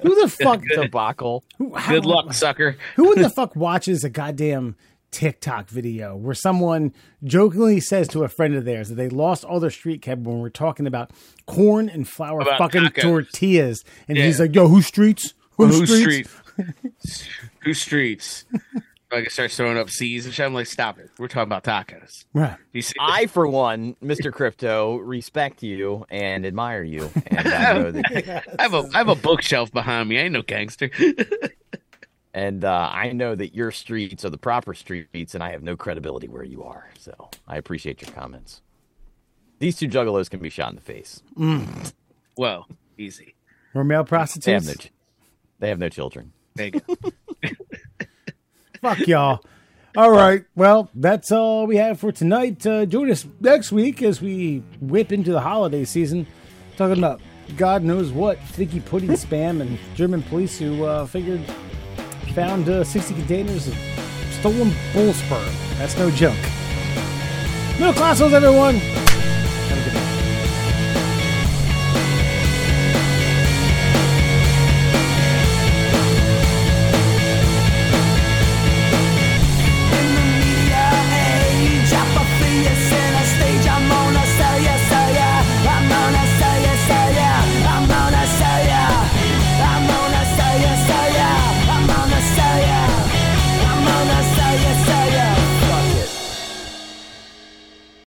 Who the fuck? Debacle. who, how- good luck, sucker. Who in the fuck watches a goddamn TikTok video where someone jokingly says to a friend of theirs that they lost all their street cred when we're talking about corn and flour About fucking tacos. tortillas, and Yeah. he's like, "Yo, who streets? Who Who streets?" street? Who streets? Like I start throwing up C's and shit. I'm like, stop it. We're talking about tacos. Right. You see, I, for one, Mr. Crypto, respect you and admire you, and I know that, I have a I have a bookshelf behind me. I ain't no gangster. and uh, I know that your streets are the proper streets, and I have no credibility where you are. So I appreciate your comments. These two juggalos can be shot in the face. Whoa, easy. We're male They have prostitutes. no, ch- they have no children. There you go. Fuck y'all. All right. Well, that's all we have for tonight. Uh, join us next week as we whip into the holiday season, talking about God knows what, figgy pudding spam, and German police who uh, figured found uh, 60 containers of stolen bull sperm. That's no joke. Middle class, everyone.